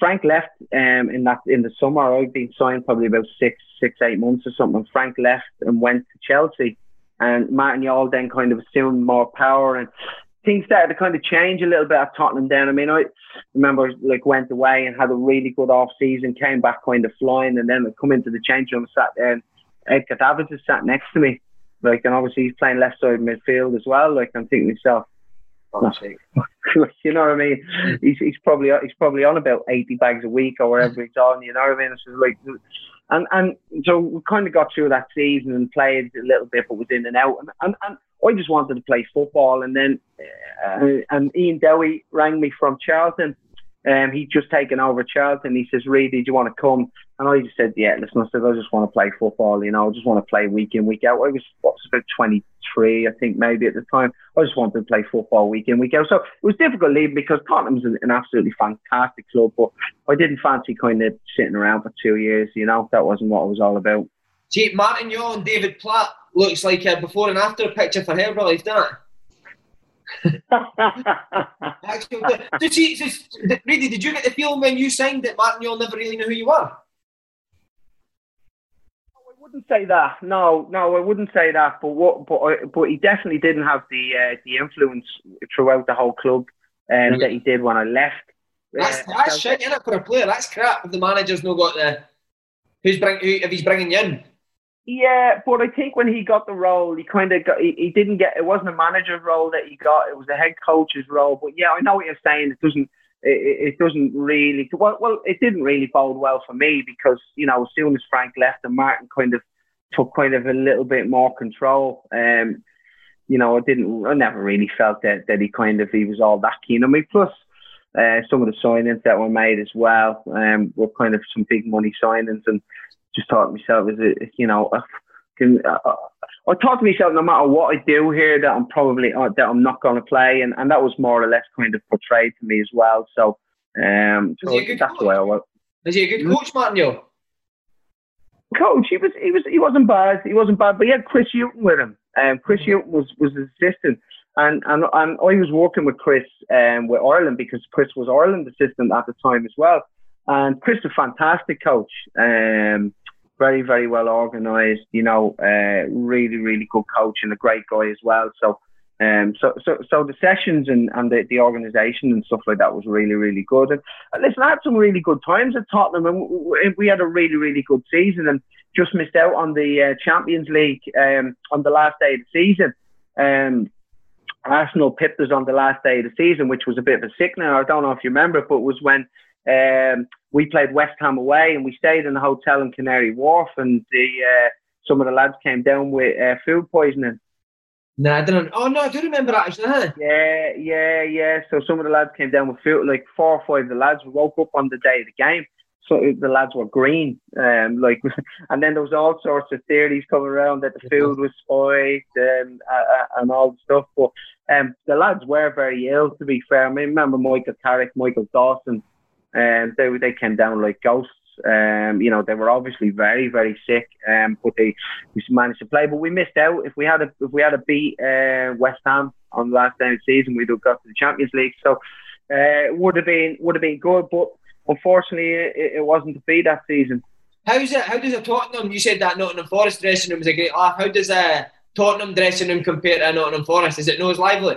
Frank left um, in that in the summer. I'd been signed probably about six six eight months or something. Frank left and went to Chelsea. And Martin Jol then kind of assumed more power and things started to kind of change a little bit at Tottenham then. I mean, I remember like went away and had a really good off season, came back kind of flying, and then I come into the change room, sat there, and Ed Davids just sat next to me. Like, and obviously he's playing left side midfield as well. Like, I'm thinking myself, you know what I mean? He's, he's probably he's probably on about 80 bags a week or whatever he's on. You know what I mean? It's like, and and so we kind of got through that season and played a little bit, but was in and out. And, and, and I just wanted to play football. And then uh, and Ian Dowie rang me from Charlton. Um, he'd just taken over Charlton. He says, Reedy, do you want to come? And I just said, yeah, listen, I said, I just want to play football, you know, I just want to play week in, week out. I was, what, was about 23, I think, maybe at the time. I just wanted to play football week in, week out. So it was difficult leaving because Tottenham's an, an absolutely fantastic club, but I didn't fancy kind of sitting around for two years, you know, that wasn't what I was all about. See, Martin Jol and David Platt looks like a before and after picture for Herbalife, doesn't it? Actually, did, you, did, really, did you get the feeling when you signed that Martin Jol never really knew who you were? I wouldn't say that. No, no, I wouldn't say that. But what? But but he definitely didn't have the uh, the influence throughout the whole club um, that he did when I left. That's uh, that's shit, isn't it, for a player? That's crap. If the manager's not got the who's bring who, if he's bringing you in. Yeah, but I think when he got the role, he kind of got, he, he didn't get, it wasn't a manager's role that he got, it was a head coach's role. But yeah, I know what you're saying. It doesn't, it, it doesn't really, well, well, it didn't really bode well for me because, you know, as soon as Frank left and Martin kind of took kind of a little bit more control, um, you know, I didn't, I never really felt that, that he kind of, he was all that keen on me. Plus, uh, some of the signings that were made as well um, were kind of some big money signings and just thought myself, is it, you know, can, uh, I thought to myself, no matter what I do here, that I'm probably uh, that I'm not going to play, and, and that was more or less kind of portrayed to me as well. So, um, so that's coach? the way I was. Is he a good coach, Martin? Coach, he was he was he wasn't bad. He wasn't bad, but he had Chris Hughton with him. Um, Chris mm-hmm. Was was his assistant, and and and I was working with Chris um with Ireland because Chris was Ireland assistant at the time as well. And Chris is a fantastic coach. Um, very, very well organised. You know, uh, really, really good coach and a great guy as well. So, um, so, so, so the sessions and, and the, the organisation and stuff like that was really, really good. And listen, I had some really good times at Tottenham, and we, we had a really, really good season, and just missed out on the uh, Champions League um, on the last day of the season. Um, Arsenal pipped us on the last day of the season, which was a bit of a sickener. I don't know if you remember, but it was when um, we played West Ham away, and we stayed in a hotel in Canary Wharf, and the uh, some of the lads came down with uh, food poisoning. No, I don't. Oh no, I do remember that actually. Huh? Yeah, yeah, yeah. So some of the lads came down with food, like four or five of the lads woke up on the day of the game. So the lads were green, um, like, and then there was all sorts of theories coming around that the food was spoiled and uh, and all the stuff. But um, the lads were very ill, to be fair. I mean, remember Michael Carrick, Michael Dawson, and they they came down like ghosts. Um, you know, they were obviously very, very sick, um, but they managed to play. But we missed out. If we had a if we had a beat uh, West Ham on the last day of the season, we'd have got to the Champions League. So uh, would have been would have been good, but unfortunately, it, it wasn't to be that season. How's it? How does a Tottenham? You said that Nottingham Forest dressing room was a great laugh. How does a Tottenham dressing room compare to a Nottingham Forest? Is it no as lively?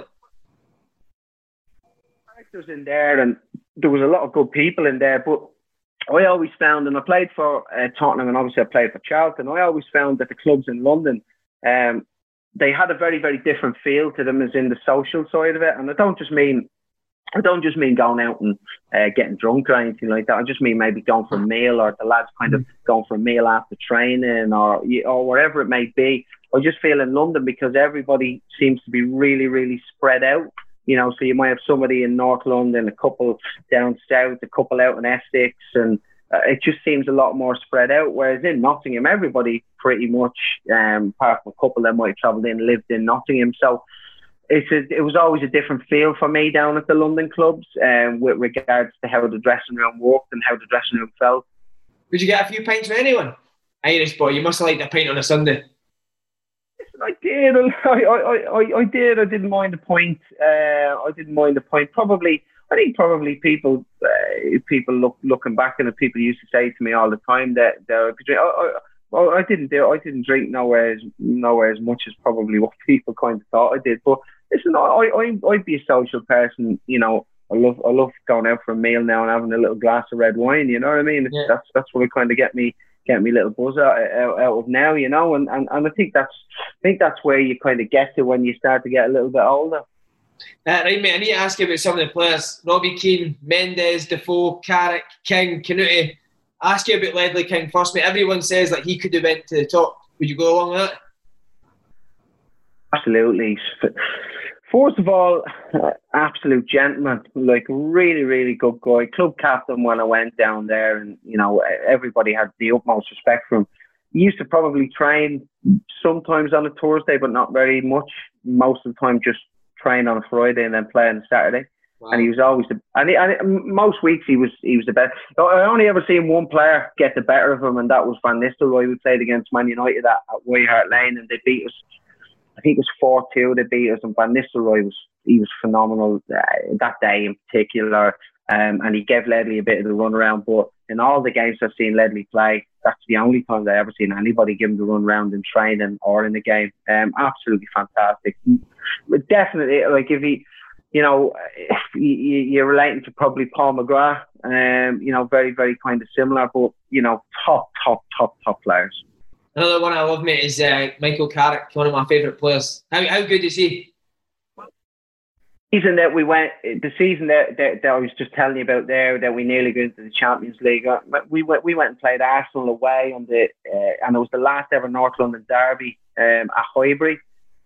Characters in there, and there was a lot of good people in there, but I always found, and I played for uh, Tottenham, and obviously I played for Charlton. I always found that the clubs in London, um, they had a very, very different feel to them as in the social side of it. And I don't just mean, I don't just mean going out and uh, getting drunk or anything like that. I just mean maybe going for a meal or the lads kind of going for a meal after training or or whatever it may be. I just feel in London because everybody seems to be really, really spread out you know, so you might have somebody in North London, a couple down south, a couple out in Essex, and uh, it just seems a lot more spread out. Whereas in Nottingham, everybody pretty much, um, apart from a couple that might have travelled in, lived in Nottingham. So it's a, it was always a different feel for me down at the London clubs, um, with regards to how the dressing room worked and how the dressing room felt. Did you get a few pints with anyone? Irish boy, you must have liked a pint on a Sunday. I did. I, I, I, I did. I didn't mind the point. Uh, I didn't mind the point. Probably, I think probably people, uh, people look looking back and the people used to say to me all the time that that I could drink. I, I, I didn't do. I didn't drink nowhere as nowhere as much as probably what people kind of thought I did. But listen, I, I, I'd be a social person. You know, I love, I love going out for a meal now and having a little glass of red wine. You know what I mean? Yeah. That's that's what kind of get me get me a little buzz out, out, out of now. You know, and, and and I think that's I think that's where you kind of get to when you start to get a little bit older. Uh, right, mate, I need to ask you about some of the players. Robbie Keane, Mendes, Defoe, Carrick, King, Kanouté. Ask you about Ledley King first, mate. Everyone says that he could have went to the top. Would you go along with that? Absolutely. First of all, uh, absolute gentleman, like really, really good guy. Club captain when I went down there, and you know everybody had the utmost respect for him. He used to probably train sometimes on a Thursday, but not very much. Most of the time, just train on a Friday and then play on a Saturday. Wow. And he was always the and, he, and most weeks he was he was the best. I only ever seen one player get the better of him, and that was Van Nistelrooy. We played against Man United at, at White Hart Lane, and they beat us. Think it was four two. They beat us, and Van Nistelrooy was he was phenomenal uh, that day in particular. Um, and he gave Ledley a bit of the run around. But in all the games I've seen Ledley play, that's the only time I've ever seen anybody give him the run around in training or in the game. Um, absolutely fantastic. But definitely, like if he, you know, you're relating to probably Paul McGrath. Um, you know, very very kind of similar, but you know, top top top top players. Another one I love, mate, is uh, Michael Carrick, one of my favourite players. How, how good is he? season that we went, the season that, that, that I was just telling you about there, that we nearly got into the Champions League. uh, We went, we went and played Arsenal away on the, uh, and it was the last ever North London derby um, at Highbury,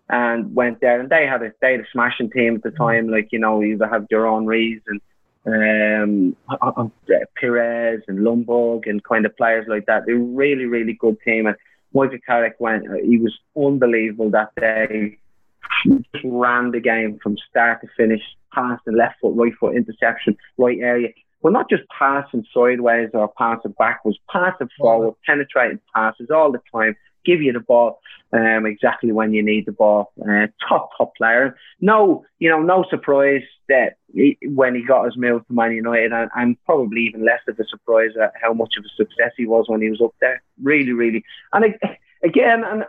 and went there, and they had a they had a smashing team at the time. Like you know, you have your Henry's and um, uh, uh, Pires and Lombard and kind of players like that. They're really really good team, and Michael Carrick went. uh, He was unbelievable that day just ran the game from start to finish, pass and left foot, right foot, interception, right area. Well, not just passing sideways or passing backwards, passing forward, penetrating passes all the time, give you the ball um, exactly when you need the ball. Uh, top, top player. No, you know, no surprise that he, when he got his move to Man United, and, and probably even less of a surprise at how much of a success he was when he was up there. Really, really. And again, and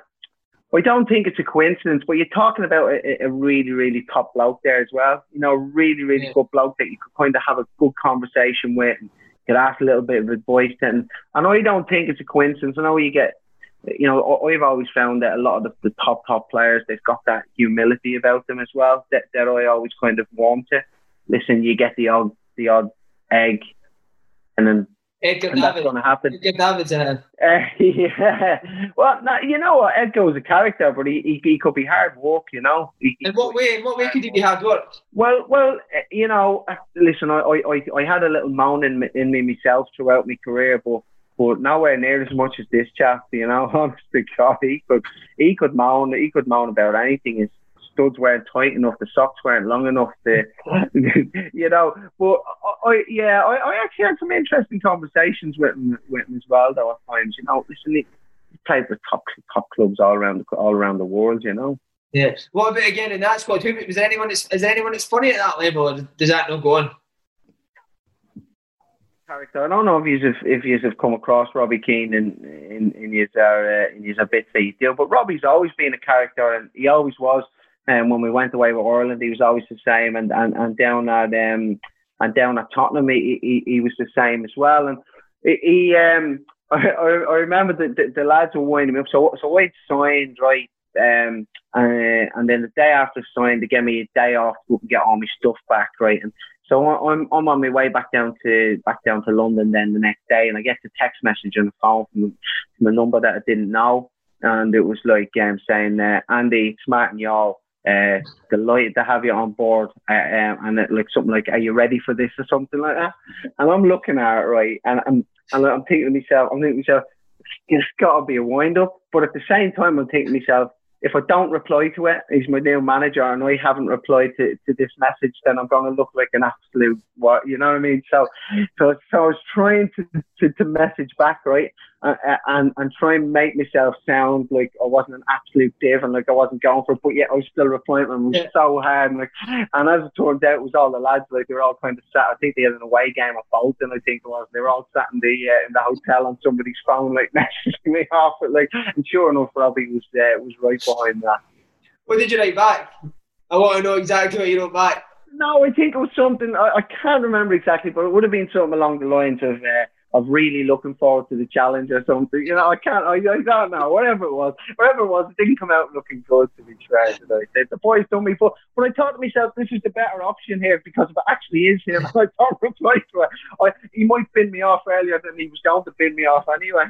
I don't think it's a coincidence, but you're talking about a, a really, really top bloke there as well. You know, really, really Yeah. good bloke that you could kind of have a good conversation with and get asked a little bit of advice. And, I know you don't think it's a coincidence. I know you get, you know, I've always found that a lot of the, the top, top players, they've got that humility about them as well that, that I always kind of warm to. Listen, you get the odd, the odd egg and then Edgar and that's going to happen. Edgar David's in it. Uh, yeah. Well, no, you know what? Edgar's a character, but he, he, he could be hard work, you know. He, In what way? In what way could he be hard work? Well, well, uh, you know, listen, I, I, I- I had a little moan in in me myself throughout my career, but but nowhere near as much as this chap, you know. Honest to God, he could he could moan he could moan about anything. His studs weren't tight enough, the socks weren't long enough, to, you know. But I, yeah, I, I actually had some interesting conversations with him with him as well, though at times. You know, listen, he, played with top top clubs all around the all around the world, you know. Yeah. About again in that squad? Who was anyone is anyone that's funny at that level, or does that not go on? Character. I don't know if you have if you have come across Robbie Keane in in in his uh, in his a bit that you do, but Robbie's always been a character, and he always was. And when we went away with Ireland, he was always the same, and and, and down at um and down at Tottenham, he, he he was the same as well. And he, he um I, I remember the, the the lads were winding me up. So so I signed right. Um, uh, and then the day after I signed, they gave me a day off to and get all my stuff back, right? And so I'm I'm on my way back down to back down to London then the next day, and I get a text message on the phone from, from a number that I didn't know, and it was like um, saying, uh, "Andy, smart and y'all, uh, delighted to have you on board," uh, um, and it, like something like, "Are you ready for this?" or something like that. And I'm looking at it right, and I'm and I'm thinking to myself, I'm thinking to myself, it's got to be a wind up, but at the same time, I'm thinking to myself. If I don't reply to it, he's my new manager, and I haven't replied to, to this message, then I'm going to look like an absolute what, you know what I mean? So, so, so I was trying to, to, to message back, right, and, and and try and make myself sound like I wasn't an absolute div and like I wasn't going for it, but yet I was still replying. And it was yeah. so hard, and like, and as it turned out, it was all the lads like they were all kind of sat. I think they had an away game at Bolton, I think it was. They were all sat in the uh, in the hotel on somebody's phone, like messaging me off it, like. And sure enough, Robbie was there. Uh, was right behind that. What did you write back? I want to know exactly what you wrote back. No, I think it was something I, I can't remember exactly, but it would have been something along the lines of. Uh, of really looking forward to the challenge or something. You know, I can't, I, I don't know, whatever it was, whatever it was, it didn't come out looking good to be fair. I said the boys done me, but but I thought to myself, this is the better option here because if it actually is him, I thought reply to it. I, he might bin me off earlier than he was going to pin me off anyway.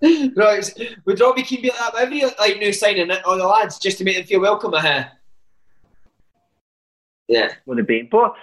right, would Robbie Keane be uh, like that every like new signing on the lads just to make them feel welcome here? Yeah, would have been, but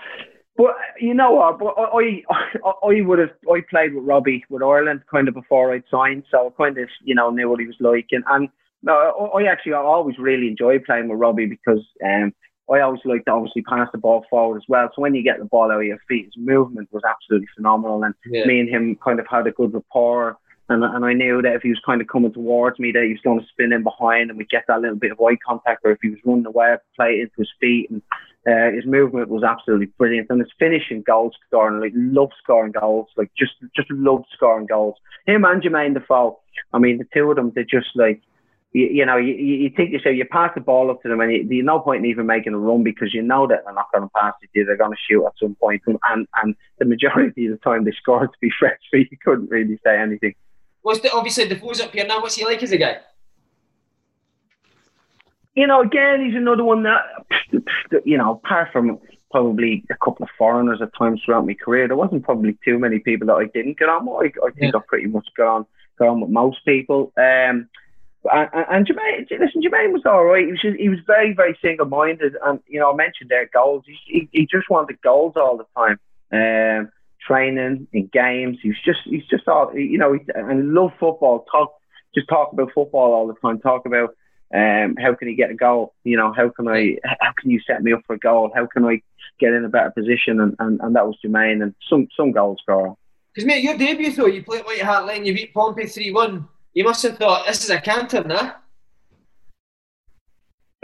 but you know what? But I, I, I would have. I played with Robbie with Ireland kind of before I'd signed, so I kind of you know knew what he was like. And and no, I actually I always really enjoyed playing with Robbie because um I always liked to obviously pass the ball forward as well. So when you get the ball out of your feet, his movement was absolutely phenomenal, and yeah. me and him kind of had a good rapport. And, and I knew that if he was kind of coming towards me, that he was going to spin in behind, and we get that little bit of eye contact. Or if he was running away, I'd play it into his feet, and uh, his movement was absolutely brilliant, and his finishing, goal scoring, like love scoring goals, like just just loved scoring goals. Him and Jermaine Defoe, I mean, the two of them, they're just like, you, you know, you, you think yourself, you pass the ball up to them, and you, there's no point in even making a run because you know that they're not going to pass it to you. They're going to shoot at some point, and and the majority of the time they score to be fresh, so you couldn't really say anything. What's the obviously Defoe's up here now? What's he like as a guy? You know, again, he's another one that, you know, apart from probably a couple of foreigners at times throughout my career, there wasn't probably too many people that I didn't get on with. I, I think yeah. I pretty much got on got on with most people. Um, and, and Jermaine, listen, Jermaine was all right. He was just, he was very very single minded, and you know, I mentioned their goals. He, he, he just wanted goals all the time. Um, training in games. He's just he's just all you know. He, and love football. Talk just talk about football all the time. Talk about um, how can he get a goal? You know, how can I? How can you set me up for a goal? How can I get in a better position? And, and, and that was Jermaine and some some goal scorer. Because mate, your debut though, you played White Hart Lane, you beat Pompey three one. You must have thought this is a canter, nah?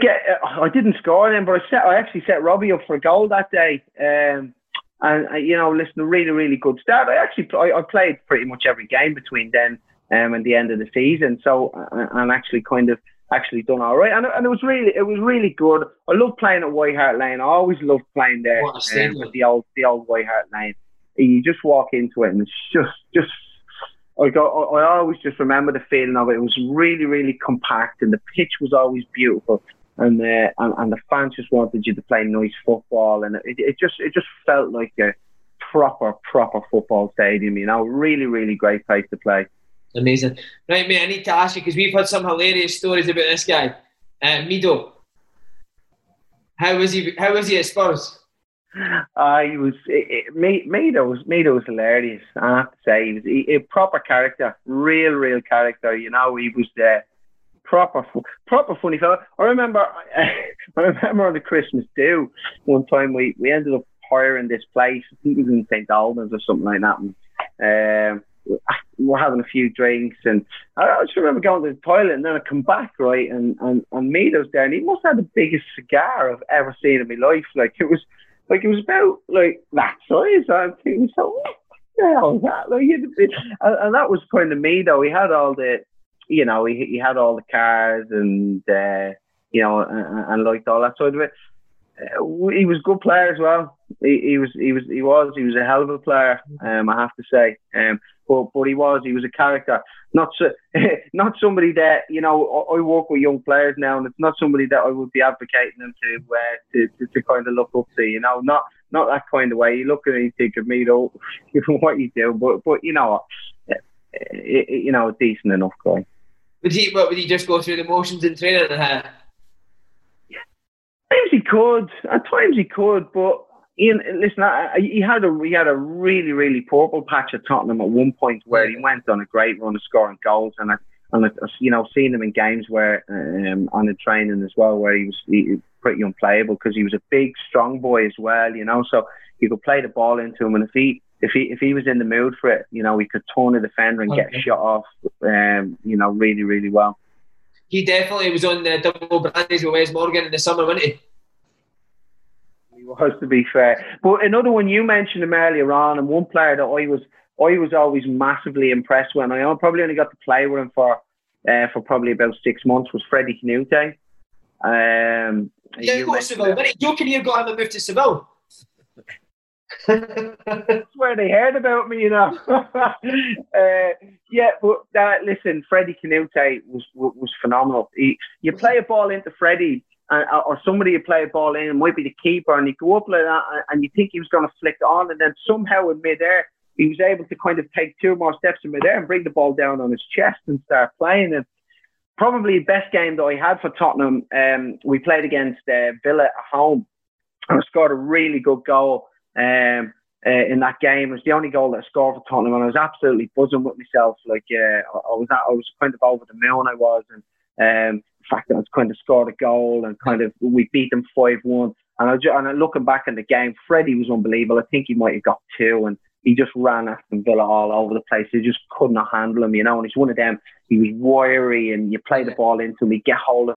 Yeah, uh, I didn't score then, but I set I actually set Robbie up for a goal that day. Um, and uh, you know, listen, a really really good start. I actually I, I played pretty much every game between then um, and the end of the season. So uh, and actually kind of actually done all right, and, and it was really it was really good. I love playing at White Hart Lane. I always loved playing there um, with the old the old White Hart Lane. You just walk into it and it's just just. I got. I always just remember the feeling of it. It was really, really compact, and the pitch was always beautiful, and uh, and, and the fans just wanted you to play nice football, and it, it just it just felt like a proper proper football stadium. You know, really, really great place to play. Amazing. Right, mate, I need to ask you because we've had some hilarious stories about this guy, uh, Mido. How was he? How was he at Spurs? Uh, he was it, it, Mido was Mido was hilarious. I have to say, he was he, a proper character, real, real character. You know, he was the uh, proper, proper funny fellow. I remember, I remember on the Christmas do one time we we ended up hiring this place. I think it was in St Albans or something like that. And, um, we're having a few drinks, and I just remember going to the toilet, and then I come back right, and and and Mido's there, and he must have the biggest cigar I've ever seen in my life. Like it was, like it was about like that size. I'm thinking, so what the hell is that? Like, and, and that was kind of me though. He had all the, you know, he he had all the cars and uh, you know, and, and liked all that sort of it. Uh, he was a good player as well. He, he was he was he was he was a hell of a player. Um, I have to say. Um, but but he was he was a character, not so, not somebody that you know. I work with young players now, and it's not somebody that I would be advocating them to uh, to, to, to kind of look up to. You know, not not that kind of way. You look at it and think of me, though, what you do, but but you know, eh, eh, eh, you know, a decent enough guy. Would he? What would he just go through the motions in training? At times he could. At times he could, but Ian, listen, I, I, he had a he had a really really purple patch at Tottenham at one point where he went on a great run of scoring goals, and I, and you know, seeing him in games where um, on the training as well, where he was he, pretty unplayable because he was a big, strong boy as well. You know, so you could play the ball into him, and if he if he if he was in the mood for it, you know, he could turn a defender and okay. get shot off, um, you know, really, really well. He definitely was on the double brandies with Wes Morgan in the summer, wasn't he? Was, to be fair. But another one you mentioned him earlier on, and one player that I was I was always massively impressed with, and I probably only got to play with him for uh, for probably about six months, was Freddie Kanouté. Um, yeah, go to Seville. Joe got him a move to Seville. That's where they heard about me, you know. uh, yeah, but uh, listen, Freddie Kanouté was was phenomenal. He, you play a ball into Freddie, uh, or somebody you play a ball in, it might be the keeper, and he go up like that, and you think he was going to flick on, and then somehow in midair he was able to kind of take two more steps in midair and bring the ball down on his chest and start playing. And probably the best game that I had for Tottenham, um, we played against uh, Villa at home, and I scored a really good goal um, uh, in that game. It was the only goal that I scored for Tottenham, and I was absolutely buzzing with myself. Like uh, I was, I was kind of over the moon. I was, and um, fact that I was kind of scored a goal and kind of we beat them five one. And I was just, and looking back in the game, Freddie was unbelievable. I think he might have got two, and he just ran Aston Villa all over the place. They just could not handle him, you know. And he's one of them. He was wiry, and you play the ball into him, he get hold of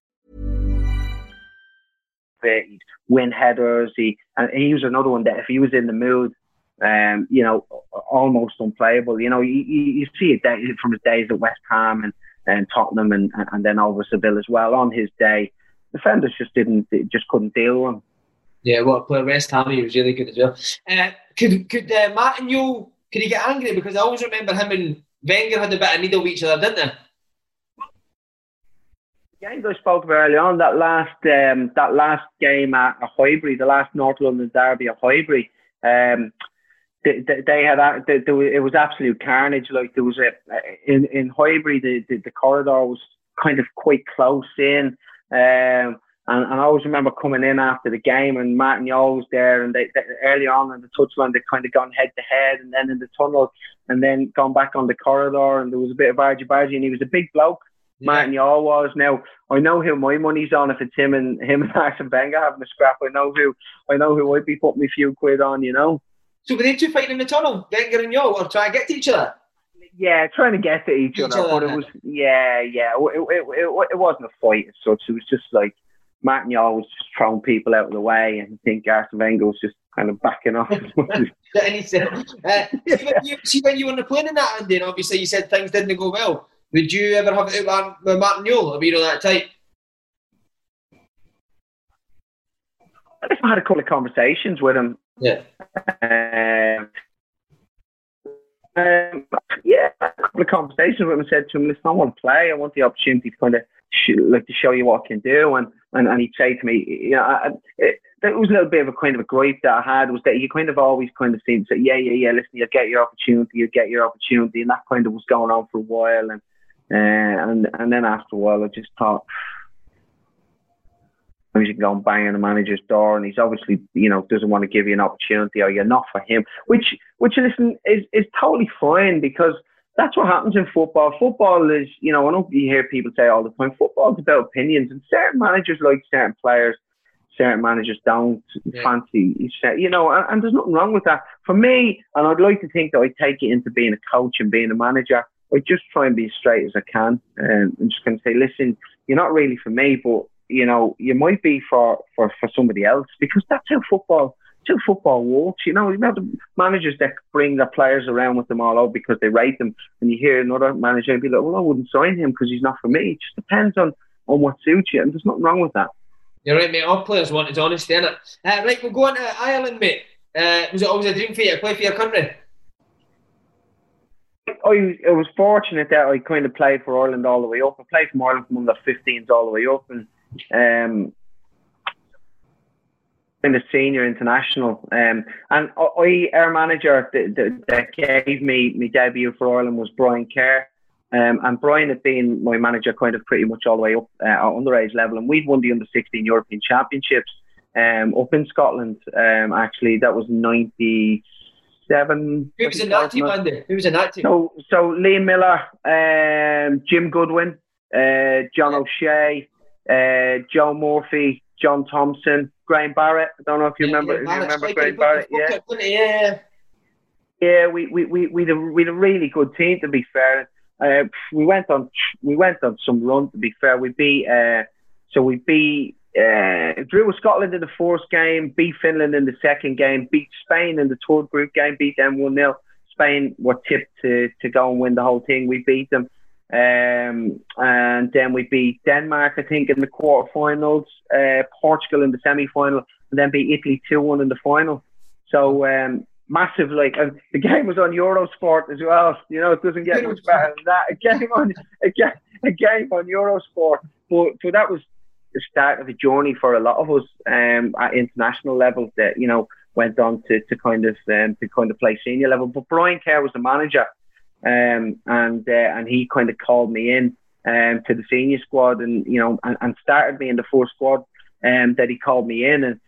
He'd win headers. He, and he was another one that if he was in the mood, um, you know, almost unplayable. You know, you, you see it from his days at West Ham and, and Tottenham and, and then over Seville as well. On his day, defenders just didn't, just couldn't deal with him. Yeah, what a player West Ham? He was really good as well. Uh, could could uh, Martin you could he get angry because I always remember him and Wenger had a bit of needle with each other, didn't they? Games I spoke about earlier on that last um, that last game at, at Highbury, the last North London derby at Highbury. Um, they, they, had it was absolute carnage. Like there was a in in Highbury, the, the, the corridor was kind of quite close in. Um, and, and I always remember coming in after the game and Martin Jol was there and they, they early on in the touchline they kind of gone head to head and then in the tunnel and then gone back on the corridor and there was a bit of argy bargy and he was a big bloke. Yeah. Martin Jol was. Now I know who my money's on if it's him and him and Arsene Wenger having a scrap. I know who I know who I'd be putting a few quid on, you know. So were they two fighting in the tunnel, Wenger and Jol, or trying to get to each other? yeah, trying to get to each, each other, other, but it was yeah, yeah, it, it, it, it, wasn't a fight as such. It was just like Martin Jol was just throwing people out of the way, and I think Arsene Wenger was just kind of backing off. and said, uh, when you, see when you were on the plane in that ending, obviously you said things didn't go well. Would you ever have it with Martin Jol, or be that type? I had a couple of conversations with him. Yeah. Um, um, yeah, a couple of conversations with him and said to him, listen, I want to play. I want the opportunity to kind of sh- like to show you what I can do. And and, and he'd say to me, you know, I, it, that was a little bit of a kind of a gripe that I had was that you kind of always kind of seemed to say, yeah, yeah, yeah, listen, you'll get your opportunity, you'll get your opportunity, and that kind of was going on for a while, and uh, and and then after a while, I just thought. You can go and bang on the manager's door, and he's obviously, you know, doesn't want to give you an opportunity, or you're not for him. Which, which, listen, is is totally fine because that's what happens in football. Football is, you know, I know you hear people say all the time, football is about opinions, and certain managers like certain players, certain managers don't yeah. fancy, you know, and, and, there's nothing wrong with that. For me, and I'd like to think that I take it into being a coach and being a manager, I just try and be as straight as I can, and I'm just going to say, listen, you're not really for me, but you know, you might be for for for somebody else because that's how football two football works. You know, you know the managers that bring their players around with them all out because they rate them, and you hear another manager be like, "Well, I wouldn't sign him because he's not for me." It just depends on on what suits you, and there's nothing wrong with that. You're right, mate. All players want is honesty, innit? Uh, right, we'll go on to Ireland, mate. Uh, was it always a dream for you to play for your country? I, I was fortunate that I kind of played for Ireland all the way up. I played for Ireland from under 15s all the way up, and um, in the senior international. Um, and I, our manager that, that gave me my debut for Ireland was Brian Kerr. Um, and Brian had been my manager kind of pretty much all the way up uh, at underage level. And we'd won the under 16 European Championships um, up in Scotland. Um, actually, that was 97. Who was in that team, Andy? Who was in that team? So, so Liam Miller, um, Jim Goodwin, uh, John O'Shea, uh, Joe Murphy, John Thompson, Graham Barrett. I don't know if you yeah, remember. Yeah, you remember Graham Barrett? Yeah. yeah. Yeah, we we we we had a, we had a really good team to be fair. Uh, we went on we went on some run to be fair. We beat uh, so we beat uh, drew with Scotland in the first game, beat Finland in the second game, beat Spain in the third group game, beat them one 0 Spain were tipped to to go and win the whole thing. We beat them. Um, and then we beat Denmark, I think, in the quarterfinals, uh, Portugal in the semi final, and then beat Italy 2 1 in the final. So, um, massive, like, and the game was on Eurosport as well. You know, it doesn't get much better than that. A game on, a a game on Eurosport. But, so that was the start of a journey for a lot of us um, at international levels that, you know, went on to, to kind of um, to kind of play senior level. But Brian Kerr was the manager um, and uh, and he kind of called me in um, to the senior squad, and you know, and, and started me in the first squad. Um, that he called me in, and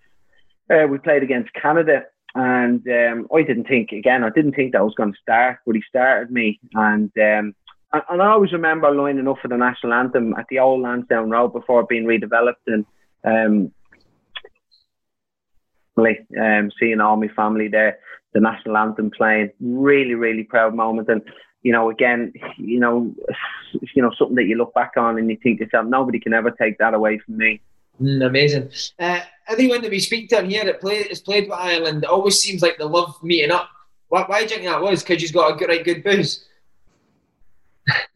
uh, we played against Canada. And um, I didn't think again. I didn't think that I was going to start, but he started me, and um, and I always remember lining up for the national anthem at the old Lansdowne Road before it being redeveloped, and um, um, seeing all my family there the national anthem playing. Really, really proud moment. And you know, again, you know, you know, something that you look back on and you think to yourself, nobody can ever take that away from me. Mm, amazing. Uh, everyone that we speak to here that play, has played with Ireland, always seems like they love meeting up. Why, why do you think that was? Because you've got a good, right, good booze.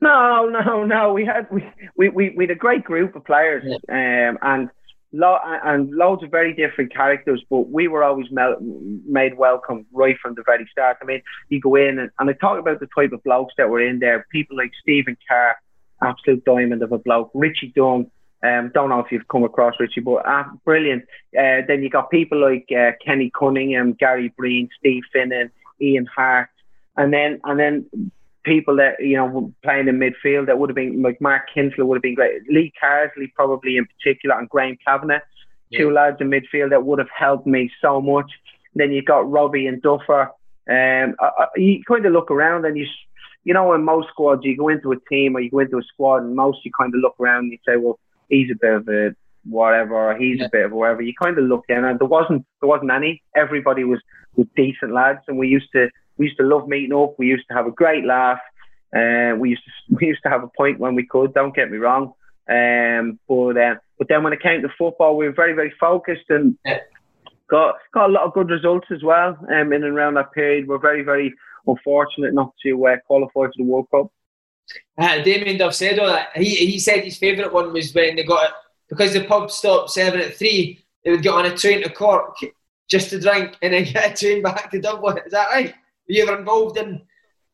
No, no, no. We had we we we, we had a great group of players, yeah. um, and lo- and loads of very different characters, but we were always mel- made welcome right from the very start. I mean, you go in and, and I talk about the type of blokes that were in there. People like Stephen Carr, absolute diamond of a bloke. Richie Dunne, um, don't know if you've come across Richie, but uh, brilliant. Uh, then you got people like uh, Kenny Cunningham, Gary Breen, Steve Finnan, Ian Harte, and then and then people that you know playing in midfield that would have been like Mark Kinsella would have been great. Lee Carsley probably in particular, and Graham Kavanagh, yeah. two lads in midfield that would have helped me so much. Then you got Robbie and Duffer. Um, I, I, you kind of look around and you, you know, in most squads you go into a team or you go into a squad and most you kind of look around and you say, well, he's a bit of a whatever, or he's yeah. a bit of whatever. You kind of look in and there wasn't there wasn't any. Everybody was was decent lads, and we used to we used to love meeting up. We used to have a great laugh. Uh, we used to we used to have a point when we could. Don't get me wrong. Um, but uh, but then when it came to football, we were very very focused and got got a lot of good results as well. Um, in and around that period, we're very very unfortunate not to uh, qualify for the World Cup. Uh, Damien Duff said all that. He he said his favourite one was when they got it because the pub stopped serving at three. They would get on a train to Cork just to drink and then get a train back to Dublin. Is that right? You ever involved in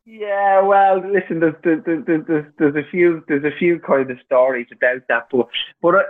Yeah, well, listen, there's, there's, there's, there's, a few there's a few kind of stories about that, but but uh,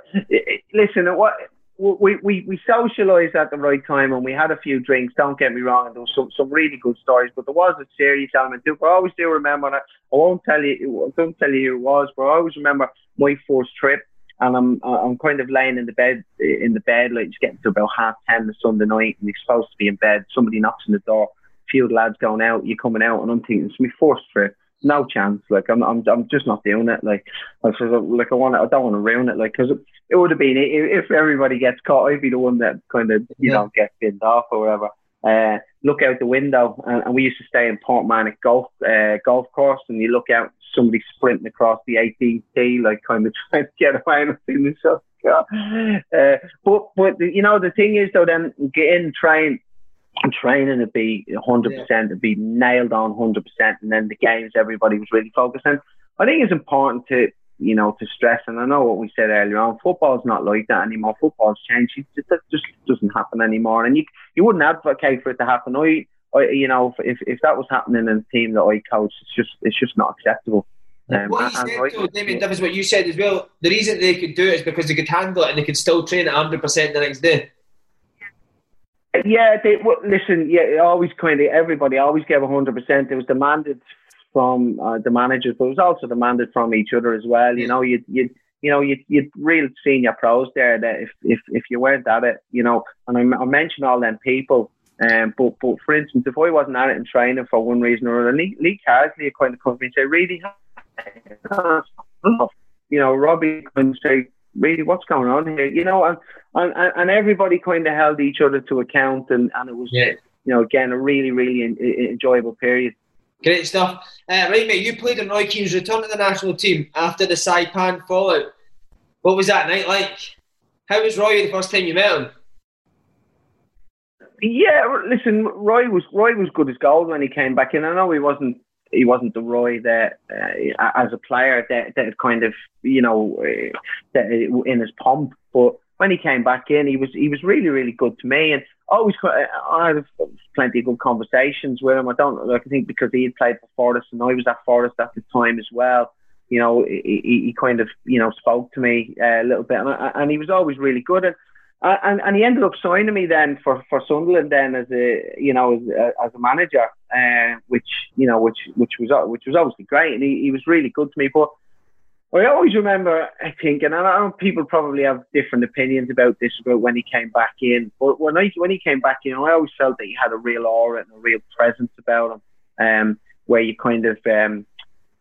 listen, what we we we socialised at the right time and we had a few drinks. Don't get me wrong, and there was some some really good stories, but there was a serious element too. But I always do remember that. I won't tell you, I don't tell you who it was, but I always remember my first trip. And I'm I'm kind of laying in the bed in the bed like just getting to about half ten the Sunday night, and you're supposed to be in bed. Somebody knocks on the door few lads going out, you're coming out, and I'm thinking it's my first trip. No chance. Like I'm, I'm, I'm just not doing it. Like, I said, like I want, I don't want to ruin it. Like, because it, it would have been if everybody gets caught, I'd be the one that kind of, you yeah. know, gets binned off or whatever. Uh, look out the window, and, and we used to stay in Portmarnock golf uh, golf course, and you look out, somebody sprinting across the 18th tee, like kind of trying to get away and things. So, uh, but but you know the thing is though, then get in train training to be 100%, yeah. to be nailed on 100%, and then the games everybody was really focused on. I think it's important to, you know, to stress, and I know what we said earlier on, football's not like that anymore. Football's changed. It just, just doesn't happen anymore. And you you wouldn't advocate for it to happen. I, I you know, if, if that was happening in a team that I coach, it's just it's just not acceptable. Um, what you said, though, Damien, that was what you said as well. The reason they could do it is because they could handle it and they could still train at 100% the next day. Yeah, they well, listen. Yeah, always kind of everybody always gave hundred percent. It was demanded from uh, the managers, but it was also demanded from each other as well. You know, you you you know you you real senior pros there that if if if you weren't at it, you know, and I, I mentioned all them people. Um, but but for instance, if I wasn't at it in training for one reason or another, Lee, Lee Carsley kind of come to me and say, "Really, you know, Robbie of say, really what's going on here? You know, and and, and everybody kind of held each other to account, and, and it was, yeah. you know, again, a really, really in, in, enjoyable period. Great stuff. Uh, right, mate, you played in Roy Keane's return to the national team after the Saipan fallout. What was that night like? How was Roy the first time you met him? Yeah, listen, Roy was Roy was good as gold when he came back in. I know he wasn't he wasn't the Roy that uh, as a player that that kind of you know uh, that in his pomp, but when he came back in, he was he was really really good to me, and always I had plenty of good conversations with him. I don't like I think because he had played for Forest and I was at Forest at the time as well. You know, he, he kind of you know spoke to me uh, a little bit, and, and he was always really good. And uh, and, and he ended up signing me then for, for Sunderland then as a you know as a, as a manager, uh, which you know which which was which was obviously great, and he, he was really good to me. But I always remember thinking, and I know people probably have different opinions about this about when he came back in, but when I when he came back in, I always felt that he had a real aura and a real presence about him, um, where you kind of um,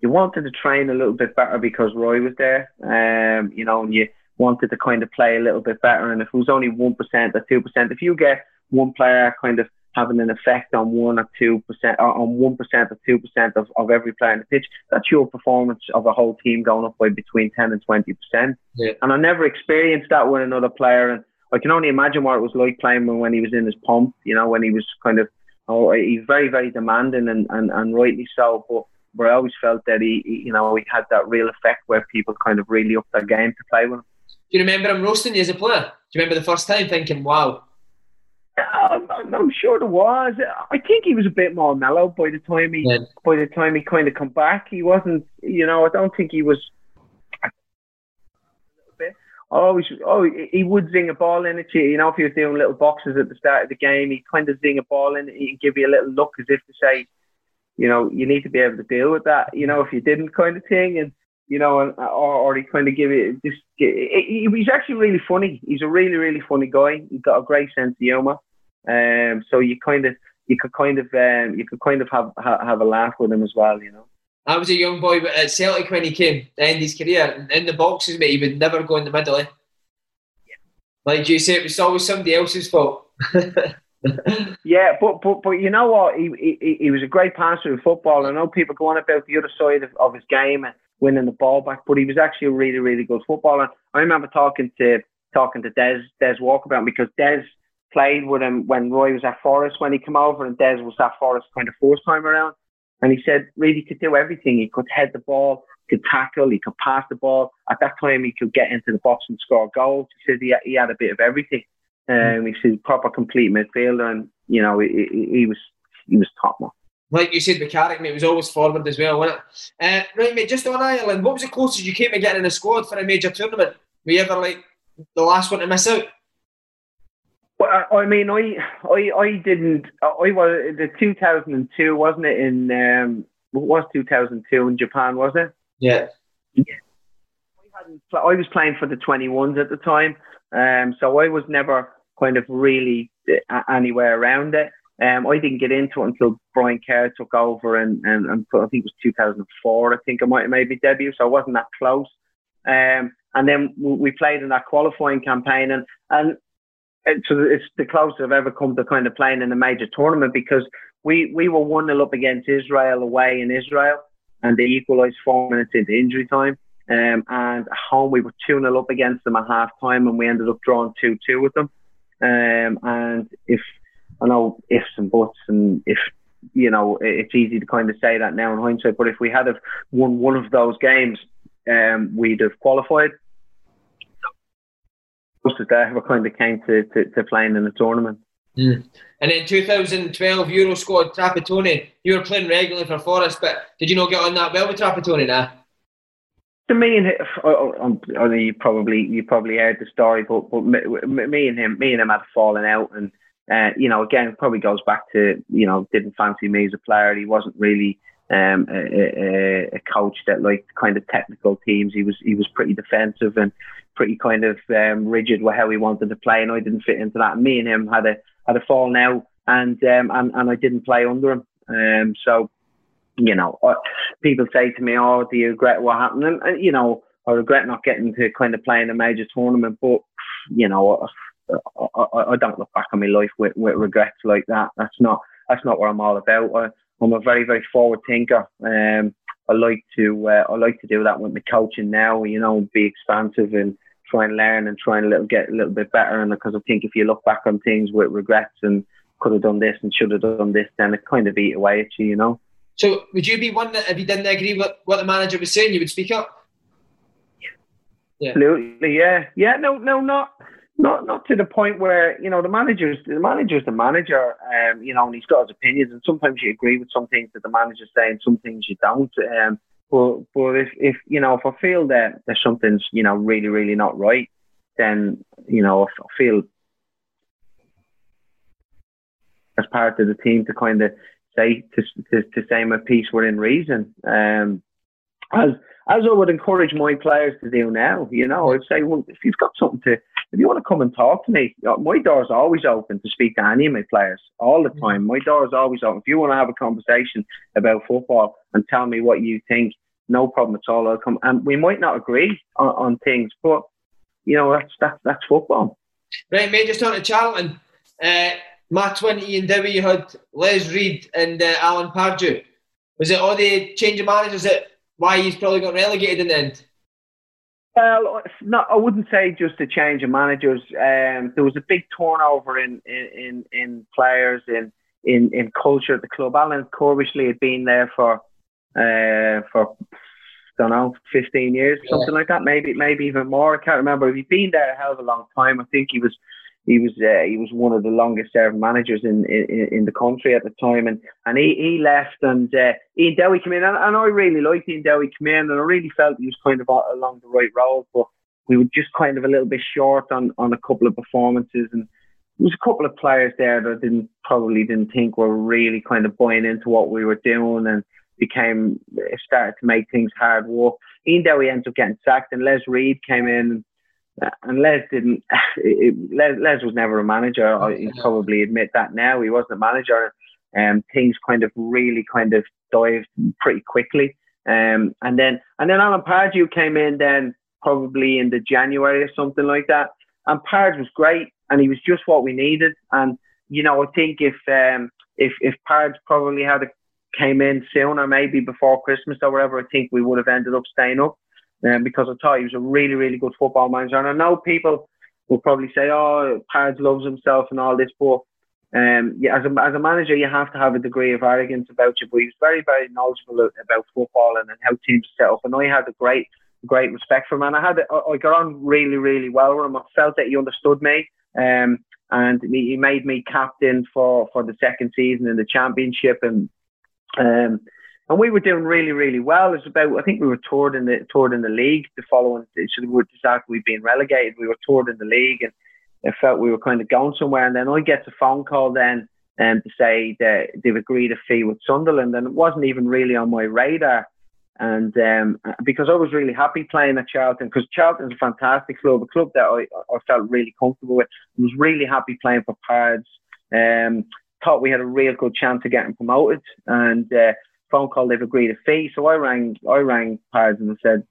you wanted to train a little bit better because Roy was there, um, you know, and you wanted to kind of play a little bit better. And if it was only 1% or 2%, if you get one player kind of having an effect on 1 or 2%, or on 1% or 2% of, of every player in the pitch, that's your performance of a whole team going up by between 10 and 20%. Yeah. And I never experienced that with another player. And I can only imagine what it was like playing when he was in his pomp, you know, when he was kind of, oh, he's very, very demanding and, and, and rightly so. But but I always felt that he, he, you know, he had that real effect where people kind of really upped their game to play with him. Do you remember him roasting you as a player? Do you remember the first time thinking, wow? Um, I'm, I'm sure there was. I think he was a bit more mellow by the time he yeah. by the time he kind of come back. He wasn't, you know. I don't think he was. A little bit. Always, oh, oh he would zing a ball in it. You know, if he was doing little boxes at the start of the game, he'd kind of zing a ball in. He'd give you a little look as if to say, you know, you need to be able to deal with that. You know, if you didn't, kind of thing. And you know, or, or he kind of give it just. He, he's actually really funny. He's a really, really funny guy. He's got a great sense of humour. Um, so you kind of, you could kind of, um, you could kind of have have a laugh with him as well. You know. I was a young boy at Celtic when he came to end his career. In the boxes, mate, he would never go in the middle. Eh? Yeah. Like you say, it was always somebody else's fault. yeah, but but but you know what? He, he he was a great passer of football. I know people go on about the other side of, of his game and winning the ball back, but he was actually a really, really good footballer. I remember talking to talking to Des Des Walker about him because Des played with him when Roy was at Forest when he came over, and Des was at Forest kind of first time around. And he said really could do everything. He could head the ball, he could tackle, he could pass the ball. At that time, he could get into the box and score goals. He said he, he had a bit of everything. Um, he said proper complete midfielder, and you know he, he, he was he was top man. Like you said, with Carrick, mate, it was always forward as well, wasn't it? Uh, right, mate, just on Ireland, what was the closest you came to getting in a squad for a major tournament? Were you ever like the last one to miss out? Well, I mean, I, I, I didn't. I was the 2002, wasn't it? In um, it was 2002 in Japan, was it? Yeah. I, I was playing for the 21s at the time, um, so I was never kind of really uh, anywhere around it. Um, I didn't get into it until Brian Kerr took over, and, and, and I think it was 2004. I think I might have made my debut, so I wasn't that close. Um, and then we played in that qualifying campaign, and and it's, it's the closest I've ever come to kind of playing in a major tournament because we we were one 0 up against Israel away in Israel, and they equalised four minutes into injury time. Um, and at home we were two 0 up against them at half time, and we ended up drawing two two with them. Um, and if I know ifs and buts, and if you know, it's easy to kind of say that now in hindsight. But if we had have won one of those games, um, we'd have qualified. Closest I ever kind of came to, to, to playing in a tournament. Mm. And in 2012 Euro squad Trapattoni, you were playing regularly for Forest, but did you not get on that well with Trapattoni now? To me and him, I, I, you probably you probably heard the story, but but me and him, me and him had fallen out, and uh, you know, again, probably goes back to you know, didn't fancy me as a player. He wasn't really um, a, a, a, coach that liked kind of technical teams. He was he was pretty defensive and pretty kind of um, rigid with how he wanted to play, and I didn't fit into that. me and him had a had a fall now, and um, and and I didn't play under him. Um, so, you know, uh, people say to me, "Oh, do you regret what happened?" And, and you know, I regret not getting to kind of play in a major tournament, but you know. I, I, I don't look back on my life with, with regrets like that. That's not that's not what I'm all about. I, I'm a very very forward thinker. Um, I like to uh, I like to do that with my coaching now. You know, be expansive and try and learn and try and little, get a little bit better. And because I think if you look back on things with regrets and could have done this and should have done this, then it kind of eat away at you, you know. So would you be one that if you didn't agree with what the manager was saying, you would speak up? Yeah. Absolutely, yeah, yeah. No, no, not not not to the point where you know the manager's the manager's the manager, um, you know, and he's got his opinions, and sometimes you agree with some things that the manager's saying, some things you don't. Um, but but if if you know if I feel that there's something's you know really really not right, then you know I feel as part of the team to kind of say to to, to say my piece within reason. Um, as as I would encourage my players to do now, you know, I'd say, well, if you've got something to, if you want to come and talk to me, my door's always open to speak to any of my players all the time. My door's always open. If you want to have a conversation about football and tell me what you think, no problem at all. I'll come. And we might not agree on, on things, but you know that's that's that's football. Right, mate. Just on to Charlton. Uh, Matt Twin, Ian Dowie, you had Les Reed and uh, Alan Pardew. Was it all the change of managers that why he's probably got relegated in the end? Well, not, I wouldn't say just a change of managers. Um, there was a big turnover in in, in players in, in in culture at the club. Alan Curbishley had been there for uh, for don't know, 15 years, yeah. something like that. Maybe, maybe even more. I can't remember. He'd been there a hell of a long time. I think he was, he was, uh, he was one of the longest serving managers in, in, in the country at the time. And, and he, he left and, uh, Ian Dowie came in and, and I really liked Ian Dowie come in and I really felt he was kind of along the right road, but we were just kind of a little bit short on, on a couple of performances and, there was a couple of players there that didn't probably didn't think were really kind of buying into what we were doing and became started to make things hard work. Ian Dowie ends up getting sacked, and Les Reed came in, and Les didn't. It, Les, Les was never a manager. I he probably admit that now. He wasn't a manager. Um, things kind of really kind of dived pretty quickly. Um, and then and then Alan Pardew came in then probably in the January or something like that. And Pardew was great, and he was just what we needed. And you know, I think if um, if if Pardew probably had a came in sooner, maybe before Christmas or whatever, I think we would have ended up staying up. Um, because I thought he was a really, really good football manager. And I know people will probably say, "Oh, Pards loves himself and all this," but um, yeah, as a as a manager, you have to have a degree of arrogance about you. But he was very, very knowledgeable about football and, and how teams set up. And I had a great, great respect for him. And I had, I got on really, really well with him. I felt that he understood me. Um, and he made me captain for, for the second season in the championship and Um, and we were doing really, really well. It's about I think we were toured in the toured in the league the following. So we after we'd been relegated, we were toured in the league, and I felt we were kind of going somewhere. And then I get a phone call then um, to say that they've agreed a fee with Sunderland, and it wasn't even really on my radar. And um, because I was really happy playing at Charlton, because Charlton's a fantastic club, a club that I, I felt really comfortable with. I was really happy playing for Pards. Um, thought we had a real good chance of getting promoted, and uh, phone call they've agreed a fee. So I rang, I rang Pards and said,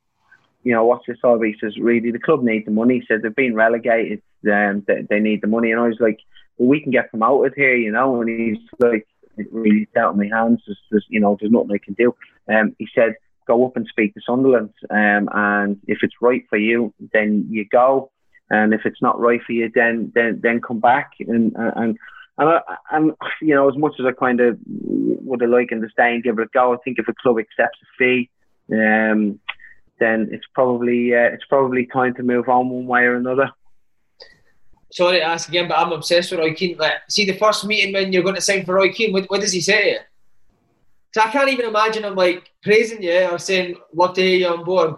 you know, what's this all? He says, really, the club need the money. He said they've been relegated, um, they, they need the money. And I was like, well, we can get promoted here, you know. And he's like, really out of my hands. There's, there's, you know, there's nothing I can do. Um, he said, go up and speak to Sunderland. Um, and if it's right for you, then you go. And if it's not right for you, then then then come back. And and and I, and you know, as much as I kind of would have liked to stay and give it a go, I think if a club accepts a fee, um, then it's probably uh, it's probably time to move on one way or another. Sorry to ask again, but I'm obsessed with Roy Keane. Like, see the first meeting when you're going to sign for Roy Keane, what, what does he say? So I can't even imagine him like praising you or saying, "Love to hear you on board."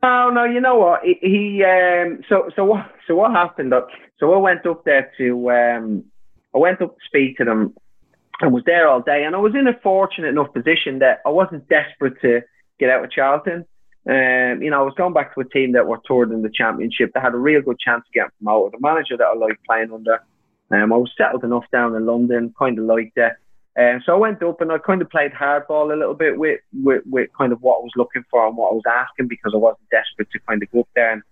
No, no, you know what? He, he um, so so what so what happened? So I went up there to um, I went up to speak to them and was there all day. And I was in a fortunate enough position that I wasn't desperate to get out of Charlton. Um, you know, I was going back to a team that were toured in the championship that had a real good chance of getting promoted. A manager that I liked playing under. Um, I was settled enough down in London, kind of liked it. Um, so I went up and I kind of played hardball a little bit with, with, with kind of what I was looking for and what I was asking because I wasn't desperate to kind of go up there. And,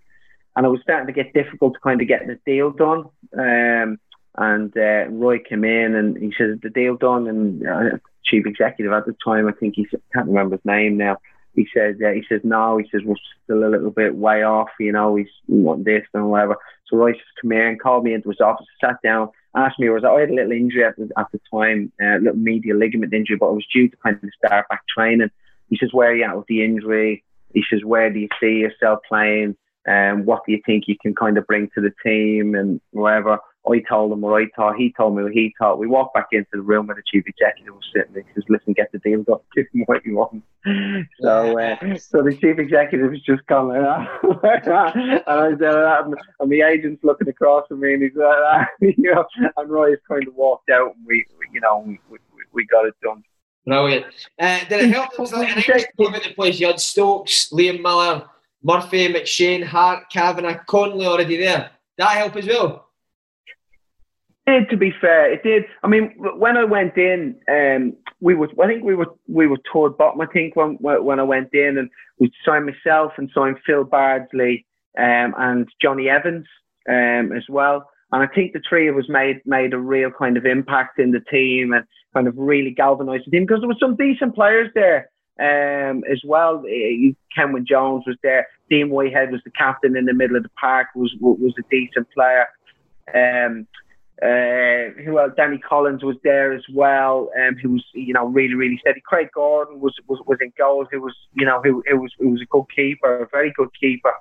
and it was starting to get difficult to kind of get the deal done. Um, and uh, Roy came in and he says the deal done. And uh, chief executive at the time, I think he can't remember his name now. He said, uh, he says no. He says we're still a little bit way off. You know, he's want this and whatever. So Roy just come in, called me into his office, sat down, asked me, was I had a little injury at the, at the time, a uh, little medial ligament injury, but I was due to kind of start back training. He says, where are you at with the injury? He says, where do you see yourself playing? And um, what do you think you can kind of bring to the team and whatever? I told him what I thought. He told me what he thought. We walked back into the room where the chief executive was sitting. there. He says, "Listen, get the deal done. Give him what you want." So, uh, so the chief executive was just going like that, and I said that, and the agent's looking across at me, and he's like that, you know. And Roy's kind of walked out, and we, you know, we, we, we got it done. Brilliant. Uh, did it help? It was like an English club at the place. You had Stokes, Liam Miller, Murphy, McShane, Hart, Kavanagh, Connolly already there. Did that help as well? Did, to be fair, it did. I mean, when I went in, um, we were, I think we were, we were toward bottom. I think when when I went in, and we signed myself and signed Phil Bardsley um, and Jonny Evans um, as well. And I think the three of us made made a real kind of impact in the team and kind of really galvanised the team because there were some decent players there um, as well. Kenwyne Jones was there. Dean Whitehead was the captain in the middle of the park. was was a decent player. Um, uh, who else? Danny Collins was there as well, um, who was you know really really steady. Craig Gordon was was, was in goal, who was you know who, who was who was a good keeper, a very good keeper.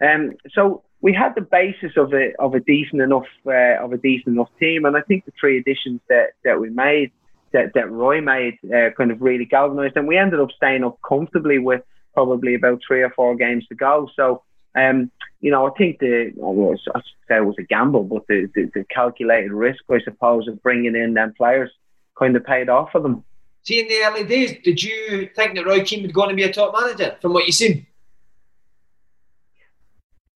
Um, so we had the basis of a of a decent enough uh, of a decent enough team, and I think the three additions that that we made that that Roy made uh, kind of really galvanised, and we ended up staying up comfortably with probably about three or four games to go. So um, you know, I think the well, I say it was a gamble, but the, the, the, calculated risk, I suppose, of bringing in them players kind of paid off for them. See, in the early days, did you think that Roy Keane was going to be a top manager from what you seen?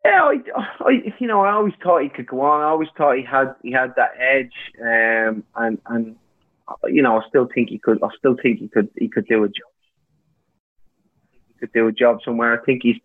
Yeah, I, I, you know, I always thought he could go on. I always thought he had he had that edge, um, and and you know, I still think he could. I still think he could. He could do a job. He could do a job somewhere. I think he's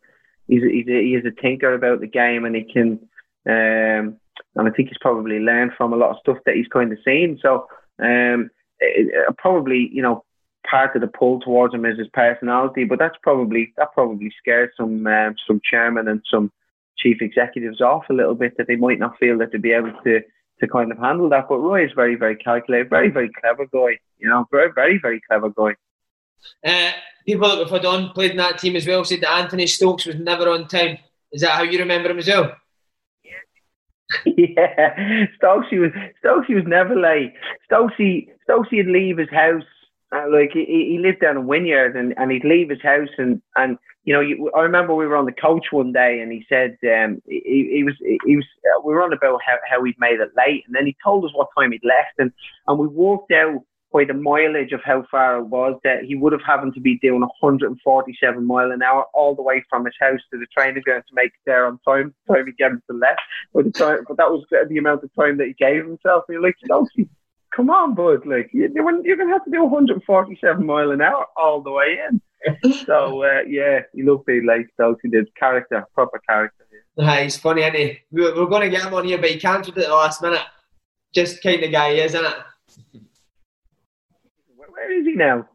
he's he's a, he is a thinker about the game, and he can. Um, and I think he's probably learned from a lot of stuff that he's kind of seen. So um, it, it, probably you know part of the pull towards him is his personality, but that's probably that probably scared some um, some chairman and some chief executives off a little bit that they might not feel that they'd be able to to kind of handle that. But Roy is very very calculated, very very clever guy. You know, very very very clever guy. Uh, people that we've had on played in that team as well said that Anthony Stokes was never on time. Is that how you remember him as well? yeah, Stokesy was Stokesy was never late. Stokesy Stokesy would leave his house Uh, like he, he lived down in Wynyard, and, and he'd leave his house, and and you know, you, I remember we were on the coach one day, and he said um, he, he was he was uh, we were on about how, how he'd made it late, and then he told us what time he'd left, and and we walked out by the mileage of how far it was that he would have having to be doing 147 mile an hour all the way from his house to the train training ground to make it there on time. Time he get to left, but the time, but that was the amount of time that he gave himself. And you're like, Stokesy, come on, bud, like you, you're gonna have to do 147 mile an hour all the way in. so uh, yeah, he looked like. Stokesy did character, proper character. Yeah. he's funny, isn't he? We're, we're going to get him on here, but he cancelled at the last minute. Just kind of guy isn't it? Where is he now?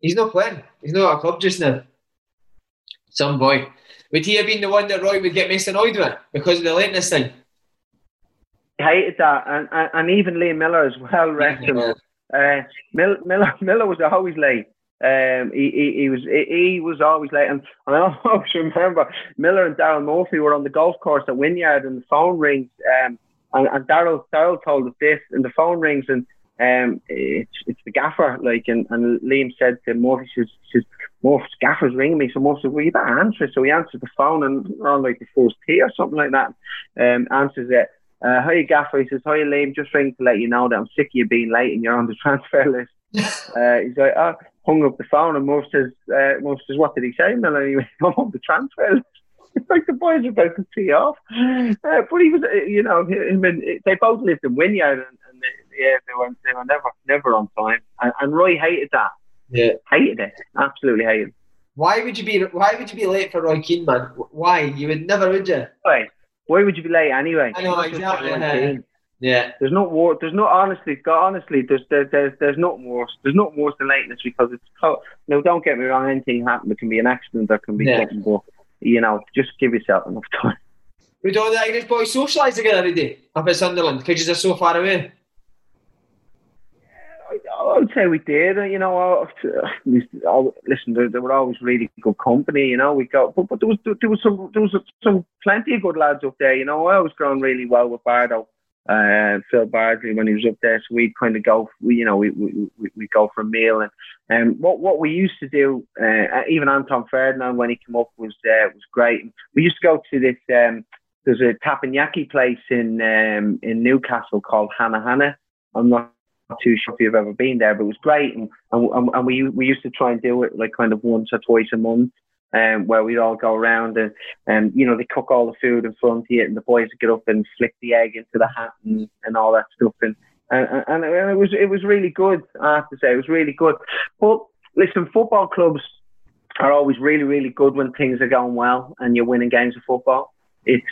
He's not playing. He's not at a club just now. Some boy. Would he have been the one that Roy would get most annoyed with because of the lateness thing? I hated that, and, and, and even Liam Miller as well. Rest him. Uh, Miller, Miller was always late. Um, he, he, he was he, he, was always late, and, and I always remember Miller and Daryl Murphy were on the golf course at Wynyard, and the phone rings. Um, and, and Daryl Daryl told us this, and the phone rings, and um, it's it's the gaffer, like, and, and Liam said to Murphy, says, says Murphy's gaffer's ringing me, so Murphy said, well, you better answer. So he answered the phone, and on like the first tee or something like that, um, answers it. Uh, hi, Gaffer. He says, hi, Liam. Just ringing to let you know that I'm sick of you being late and you're on the transfer list. uh, he's like, oh, hung up the phone, and Murph says, uh, Murph says, what did he say? And then he went, I'm on the transfer list. It's like the boys are about to tee off. Uh, but he was, uh, you know, I mean, they both lived in Wynyard, and, and yeah, they were they were never never on time. And, and Roy hated that. Yeah, hated it. Absolutely hated. It. Why would you be Why would you be late for Roy Keane, man? Why you would never, would you? Why? Why would you be late anyway? I know exactly. Yeah. yeah. There's no war. There's no honestly. God, Honestly, there's there, there's there's not worse. There's not worse than lateness because it's. No, don't get me wrong. Anything happen. There can be an accident. There can be yeah. something. But you know, just give yourself enough time. We Would all the Irish boys socialise together every day up at Sunderland because you're so far away? I would say we did. You know, listen, there, there, were always really good company. You know, we got, but, but there was there was some there was some plenty of good lads up there. You know, I was growing really well with Bardo, uh, Phil Bardsley when he was up there. So we'd kind of go, you know, we we we go for a meal and um, what what we used to do. Uh, even Anton Ferdinand when he came up was uh, was great. We used to go to this. Um, there's a teppanyaki place in um, in Newcastle called Hannah Hannah. I'm not too sure if you've ever been there, but it was great. And, and, and we we used to try and do it like kind of once or twice a month, um, where we'd all go around and, and you know they cook all the food in front of you, and the boys would get up and flick the egg into the hat and, and all that stuff. And, and and it was it was really good. I have to say it was really good. But listen, football clubs are always really really good when things are going well and you're winning games of football it's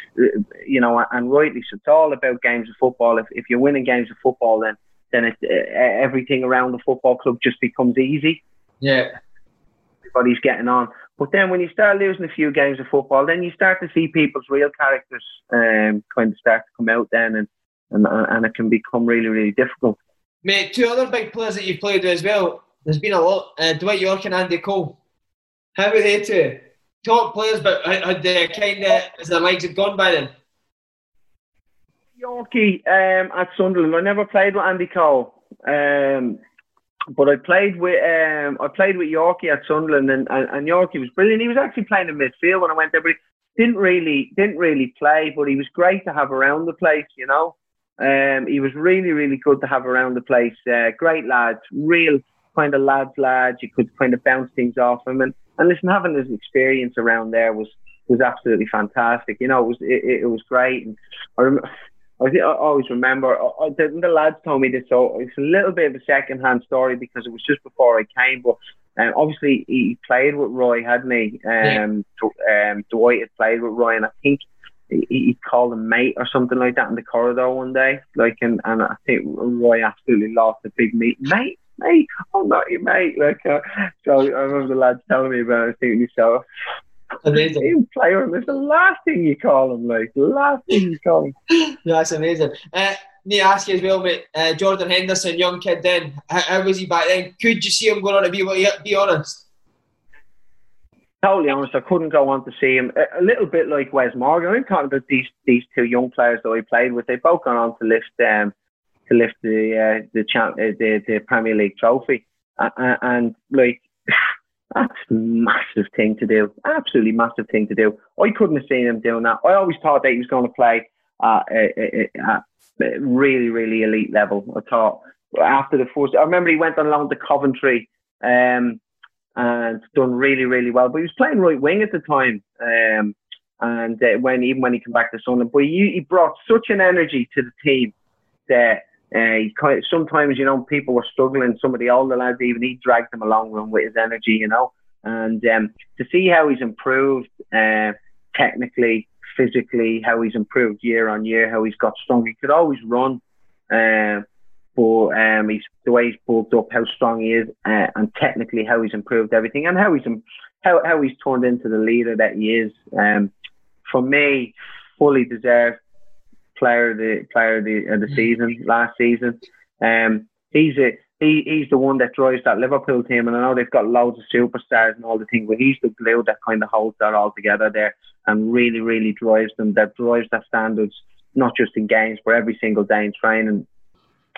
you know and rightly so it's all about games of football if, if you're winning games of football then then it, uh, everything around the football club just becomes easy. Yeah. Everybody's getting on. But then when you start losing a few games of football, then you start to see people's real characters um, kind of start to come out then and, and, and it can become really, really difficult. Mate, two other big players that you've played with as well. There's been a lot. Uh, Dwight Yorke and Andy Cole. How were they two? Top players, but had they kind of, as their legs had gone by then? Yorkie um, at Sunderland. I never played with Andy Cole, um, but I played with um, I played with Yorkie at Sunderland, and, and, and Yorkie was brilliant. He was actually playing in midfield when I went there, but he didn't really didn't really play. But he was great to have around the place, you know. Um, he was really really good to have around the place. Uh, great lads, real kind of lads lads. You could kind of bounce things off him, and and listen, having his experience around there was was absolutely fantastic. You know, it was it, it was great. And I remember I, I always remember uh, uh, the, the, lads told me this, so it's a little bit of a second-hand story because it was just before I came. But um, obviously, he played with Roy, hadn't he? Um, yeah. um, Dwight had played with Roy, and I think he, he called him mate or something like that in the corridor one day. Like, and, and I think Roy absolutely lost a big meet, mate. Mate, I'm not your mate. Like, uh, so I remember the lads telling me about it. Thinking so Amazing. You play him. It's the last thing you call him, like the last thing you call him. no, that's amazing. Uh, need to ask you as well, mate. Uh, Jordan Henderson, young kid then. How, how, was he back then? Could you see him going on to be? Be honest. Totally honest, I couldn't go on to see him. A, a little bit like Wes Morgan. I'm talking about these these two young players that I played with. They both gone on to lift um to lift the uh, the champ uh, the the Premier League trophy. and like that's a massive thing to do. Absolutely massive thing to do. I couldn't have seen him doing that. I always thought that he was going to play at a, a really, really elite level. I thought after the first, I remember he went on loan to Coventry um, and done really, really well. But he was playing right wing at the time. Um, and uh, when even when he came back to Sunderland, but he, he brought such an energy to the team that uh, he kind of, sometimes you know people were struggling. Some of the older lads even he dragged them along with his energy, you know. And um, to see how he's improved uh, technically, physically, how he's improved year on year, how he's got strong. He could always run, uh, but um, he's the way he's bulked up, how strong he is, uh, and technically how he's improved everything, and how he's how how he's turned into the leader that he is. Um, for me, fully deserved player of the player of the, of the season last season. Um, he's a he, he's the one that drives that Liverpool team, and I know they've got loads of superstars and all the things, but he's the glue that kind of holds that all together there, and really, really drives them. That drives their standards, not just in games, but every single day in training.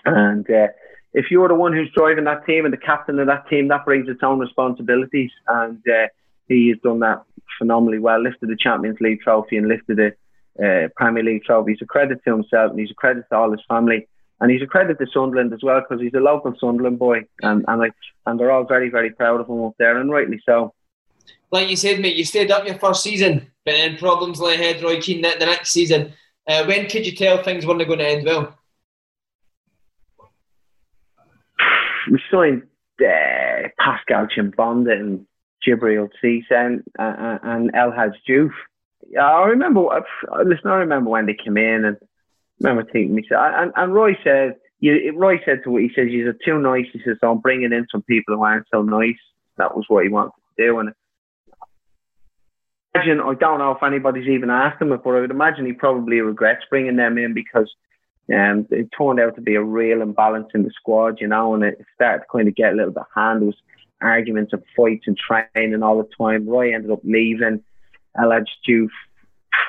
And uh, if you're the one who's driving that team and the captain of that team, that brings its own responsibilities, and uh, he has done that phenomenally well. Lifted the Champions League trophy and lifted the uh, Premier League trophy. He's a credit to himself and he's a credit to all his family. And he's a credit to Sunderland as well because he's a local Sunderland boy, and and, I, and they're all very very proud of him up there, and rightly so. Like you said, mate, you stayed up your first season, but then problems lay ahead. Roy Keane the, the next season. Uh, when could you tell things weren't going to end well? We signed uh, Pascal Chimbonda and Djibril Cisse and, uh, and El Hadj Diouf I remember. Listen, I remember when they came in, and I remember thinking, me and, and Roy said, you, Roy said to what he says, you're too nice. He says, so I'm bringing in some people who aren't so nice. That was what he wanted to do, and imagine. I don't know if anybody's even asked him, but I would imagine he probably regrets bringing them in because um, it turned out to be a real imbalance in the squad, you know, and it started to kind of get a little bit hand. There was arguments and fights and training all the time. Roy ended up leaving. El Hadj Diouf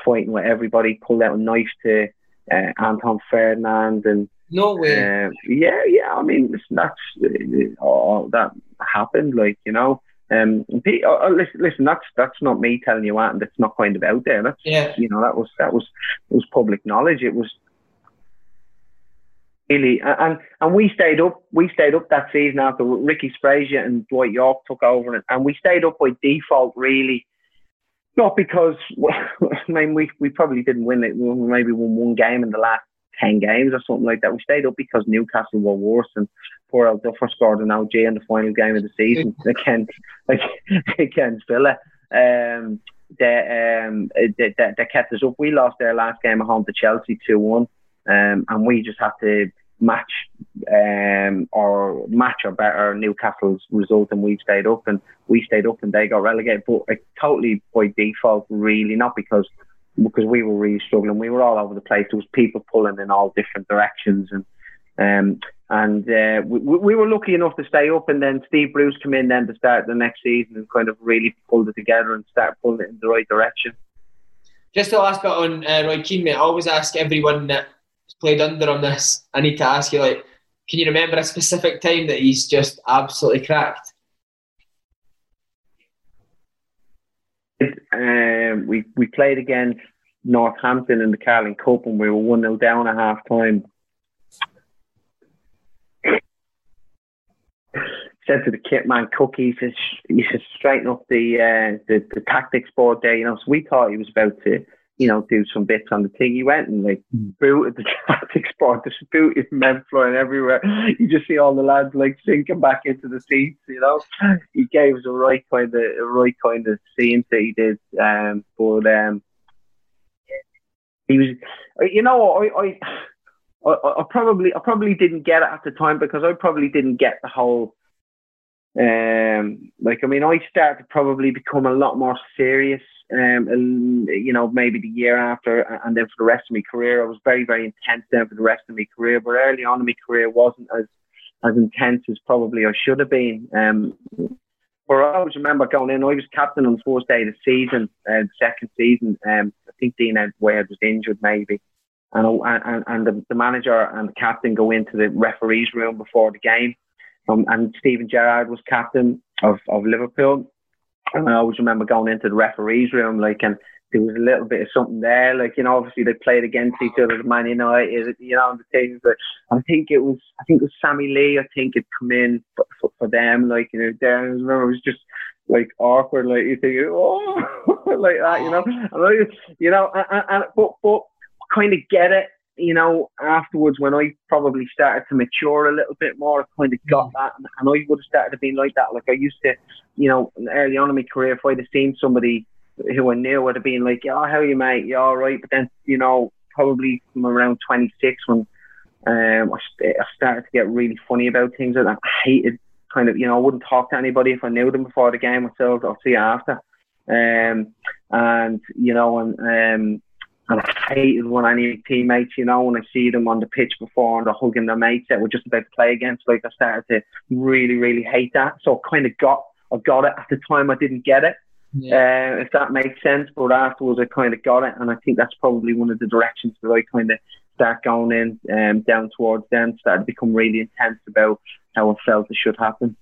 fighting with everybody, pulled out a knife to uh, Anton Ferdinand and no way. Uh, yeah, yeah. I mean, listen, that's uh, all that happened. Like you know, um, uh, listen, listen, that's that's not me telling you that, and that's not kind of out there. That's yeah. you know, that was that was it was public knowledge. It was really, and and we stayed up. We stayed up that season after Ricky Sbragia and Dwight Yorke took over, and, and we stayed up by default, really not because I mean we, we probably didn't win it. We maybe won one game in the last ten games or something like that. We stayed up because Newcastle were worse and poor old Duffer scored an OG in the final game of the season against like against Villa. Um, that um that, that kept us up. We lost their last game at home to Chelsea two one, um, and we just had to match um, or match or better Newcastle's result and we stayed up and we stayed up and they got relegated. But uh, totally by default really not because because we were really struggling. We were all over the place. There was people pulling in all different directions and um, and uh, we, we were lucky enough to stay up and then Steve Bruce came in then to start the next season and kind of really pulled it together and start pulling it in the right direction. Just the last bit on uh, Roy Keane, mate. I always ask everyone that played under on this, I need to ask you, like, can you remember a specific time that he's just absolutely cracked? Um, we we played against Northampton in the Carling Cup and we were one 0 down at half time. Said to the kit man Cookie, he says, he straighten up the, uh, the the tactics board there, you know. So we thought he was about to you know, do some bits on the thing. He went and like mm. booted the tactics board, Subbuteo men flying everywhere. You just see all the lads like sinking back into the seats, you know. He gave us a right kind of a right kind of scene that he did. Um, but um, he was, you know, I, I, I, I probably I probably didn't get it at the time because I probably didn't get the whole. Um, like I mean, I started to probably become a lot more serious um, and, you know, maybe the year after, and then for the rest of my career, I was very, very intense then for the rest of my career. But early on in my career, wasn't as as intense as probably I should have been. Um, but I always remember going in. I was captain on the first day of the season, uh, the second season. Um, I think Dean Wade was injured, maybe. And, and, and the, the manager and the captain go into the referee's room before the game from and Steven Gerrard was captain of, of Liverpool. And I always remember going into the referees room, like, and there was a little bit of something there. Like, you know, obviously they played against each other, Man United, you know, the things. But I think it was, I think it was Sammy Lee, I think it come in for, for, for them. Like, you know, there, I remember it was just like awkward, like you think, oh, like that, you know. Oh. And I, you know, and, and, but, but kind of get it you know, afterwards when I probably started to mature a little bit more, I kind of got that, and, and I would have started to be like that. Like I used to, you know, early on in my career, if I'd have seen somebody who I knew, I'd have been like, "Yeah, how are you, mate? You all right?" But then, you know, probably from around 26 when um, I, st- I started to get really funny about things, and I hated kind of, you know, I wouldn't talk to anybody if I knew them before the game. myself. I'll see you after. Um, and you know, and um, and I hated when I any teammates, you know, when I see them on the pitch before and they're hugging their mates that were just about to play against, like I started to really, really hate that. So I kind of got, I got it at the time. I didn't get it, yeah. uh, if that makes sense. But afterwards, I kind of got it, and I think that's probably one of the directions that I kind of start going in, um, down towards them. Started to become really intense about how I felt it should happen.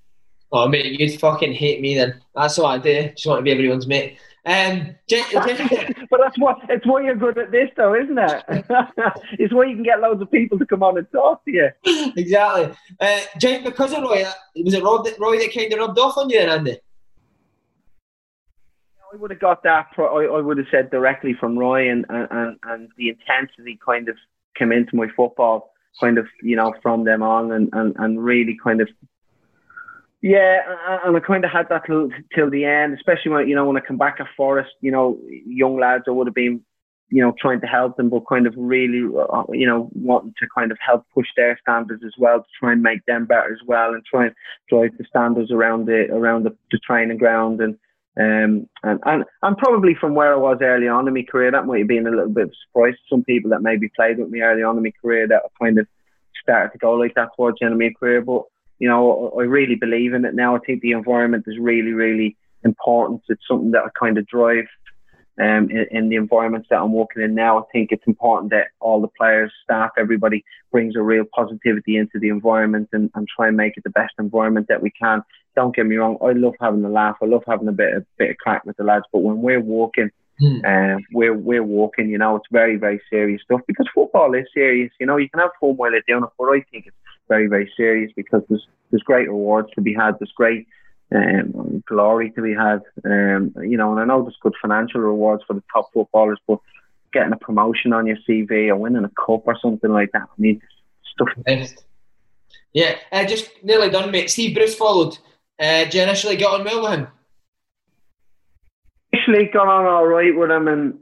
Oh mate, you'd fucking hate me then. That's what I do. Just want to be everyone's mate. Um, but that's what it's why you're good at this, though, isn't it? it's why you can get loads of people to come on and talk to you. Exactly. Uh, Jake, because of Roy, was it Roy that, Roy that kind of rubbed off on you, Andy? I would have got that. I, I would have said directly from Roy, and, and and the intensity kind of came into my football, kind of you know from them on, and and, and really kind of yeah, and I kind of had that till, till the end, especially when you know when I come back at Forest, you know, young lads, I would have been, you know, trying to help them, but kind of really, uh, you know, wanting to kind of help push their standards as well to try and make them better as well, and try and drive the standards around the around the, the training ground and. Um, and, and and probably from where I was early on in my career, that might have been a little bit of a surprise to some people that maybe played with me early on in my career that I kind of started to go like that towards the end of my career. But you know, I really believe in it now. I think the environment is really, really important. It's something that I kind of drive um, in, in, the environments that I'm working in now. I think it's important that all the players, staff, everybody brings a real positivity into the environment and, and try and make it the best environment that we can. Don't get me wrong, I love having a laugh. I love having a bit of bit of crack with the lads. But when we're walking, hmm. uh, we're we're walking. You know, it's very very serious stuff because football is serious. You know, you can have fun while you're doing it, but I think it's very, very serious because there's there's great rewards to be had. There's great um, glory to be had. Um, you know, and I know there's good financial rewards for the top footballers, but getting a promotion on your CV or winning a cup or something like that, I mean, stuff. Yeah, uh, just nearly done, mate. Steve Bruce followed. Uh, did you initially get on well with him? Initially got on all right with him and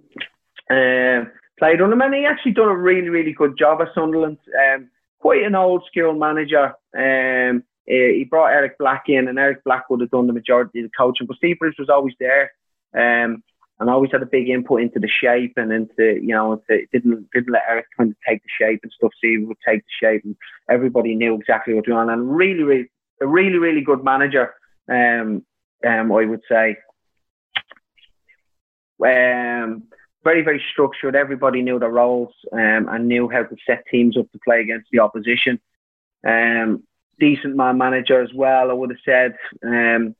uh, played on him, and he actually done a really, really good job at Sunderland. Um, quite an old school manager. Um, uh, he brought Eric Black in, and Eric Black would have done the majority of the coaching, but Steve Bruce was always there, um, and always had a big input into the shape and into you know into, didn't didn't let Eric kind of take the shape and stuff. Steve would take the shape, and everybody knew exactly what to do. And really, really, a really, really good manager. Um, um, I would say. Um, very, very structured. Everybody knew their roles um, and knew how to set teams up to play against the opposition. Um, decent man manager as well, I would have said. Um,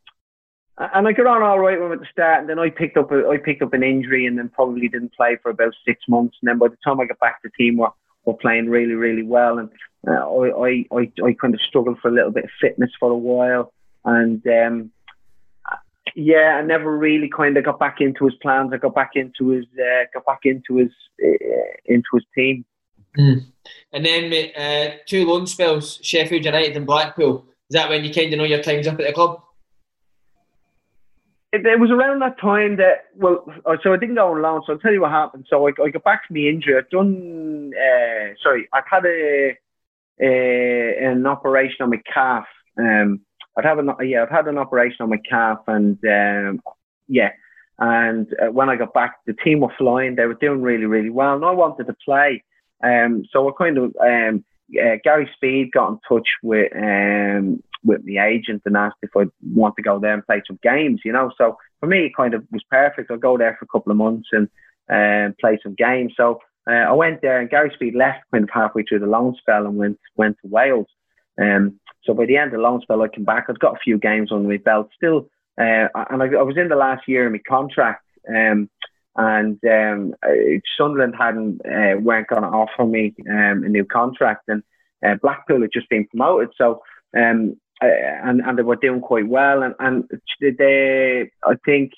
and I got on all right with at the start, and then I picked up a, I picked up an injury, and then probably didn't play for about six months. And then by the time I got back, the team were, were playing really, really well, and uh, I, I, I, I kind of struggled for a little bit of fitness for a while, and um, yeah, I never really kind of got back into his plans. I got back into his uh, got back into his uh, into his team. Mm. And then uh, two loan spells, Sheffield United and Blackpool. Is that when you kind of know your time's up at the club? It, it was around that time that well, uh, so I didn't go on loan. So I'll tell you what happened. So I, I got back from the injury. I'd done uh, sorry, I'd had a, a an operation on my calf. Um, I'd have an yeah, I've had an operation on my calf, and um, yeah, and uh, when I got back, the team were flying. They were doing really, really well, and I wanted to play. Um, so I kind of um, uh, Gary Speed got in touch with um, with my agent and asked if I'd want to go there and play some games. You know, so for me, it kind of was perfect. I'll go there for a couple of months and um, play some games. So uh, I went there, and Gary Speed left kind of halfway through the loan spell and went went to Wales. Um, so by the end of the loan spell, I came back. I'd got a few games on my belt still, uh, and I, I, was in the last year of my contract. Um, and um, uh, Sunderland hadn't uh, weren't going to offer me um, a new contract, and uh, Blackpool had just been promoted, so um, uh, and and they were doing quite well, and and they I think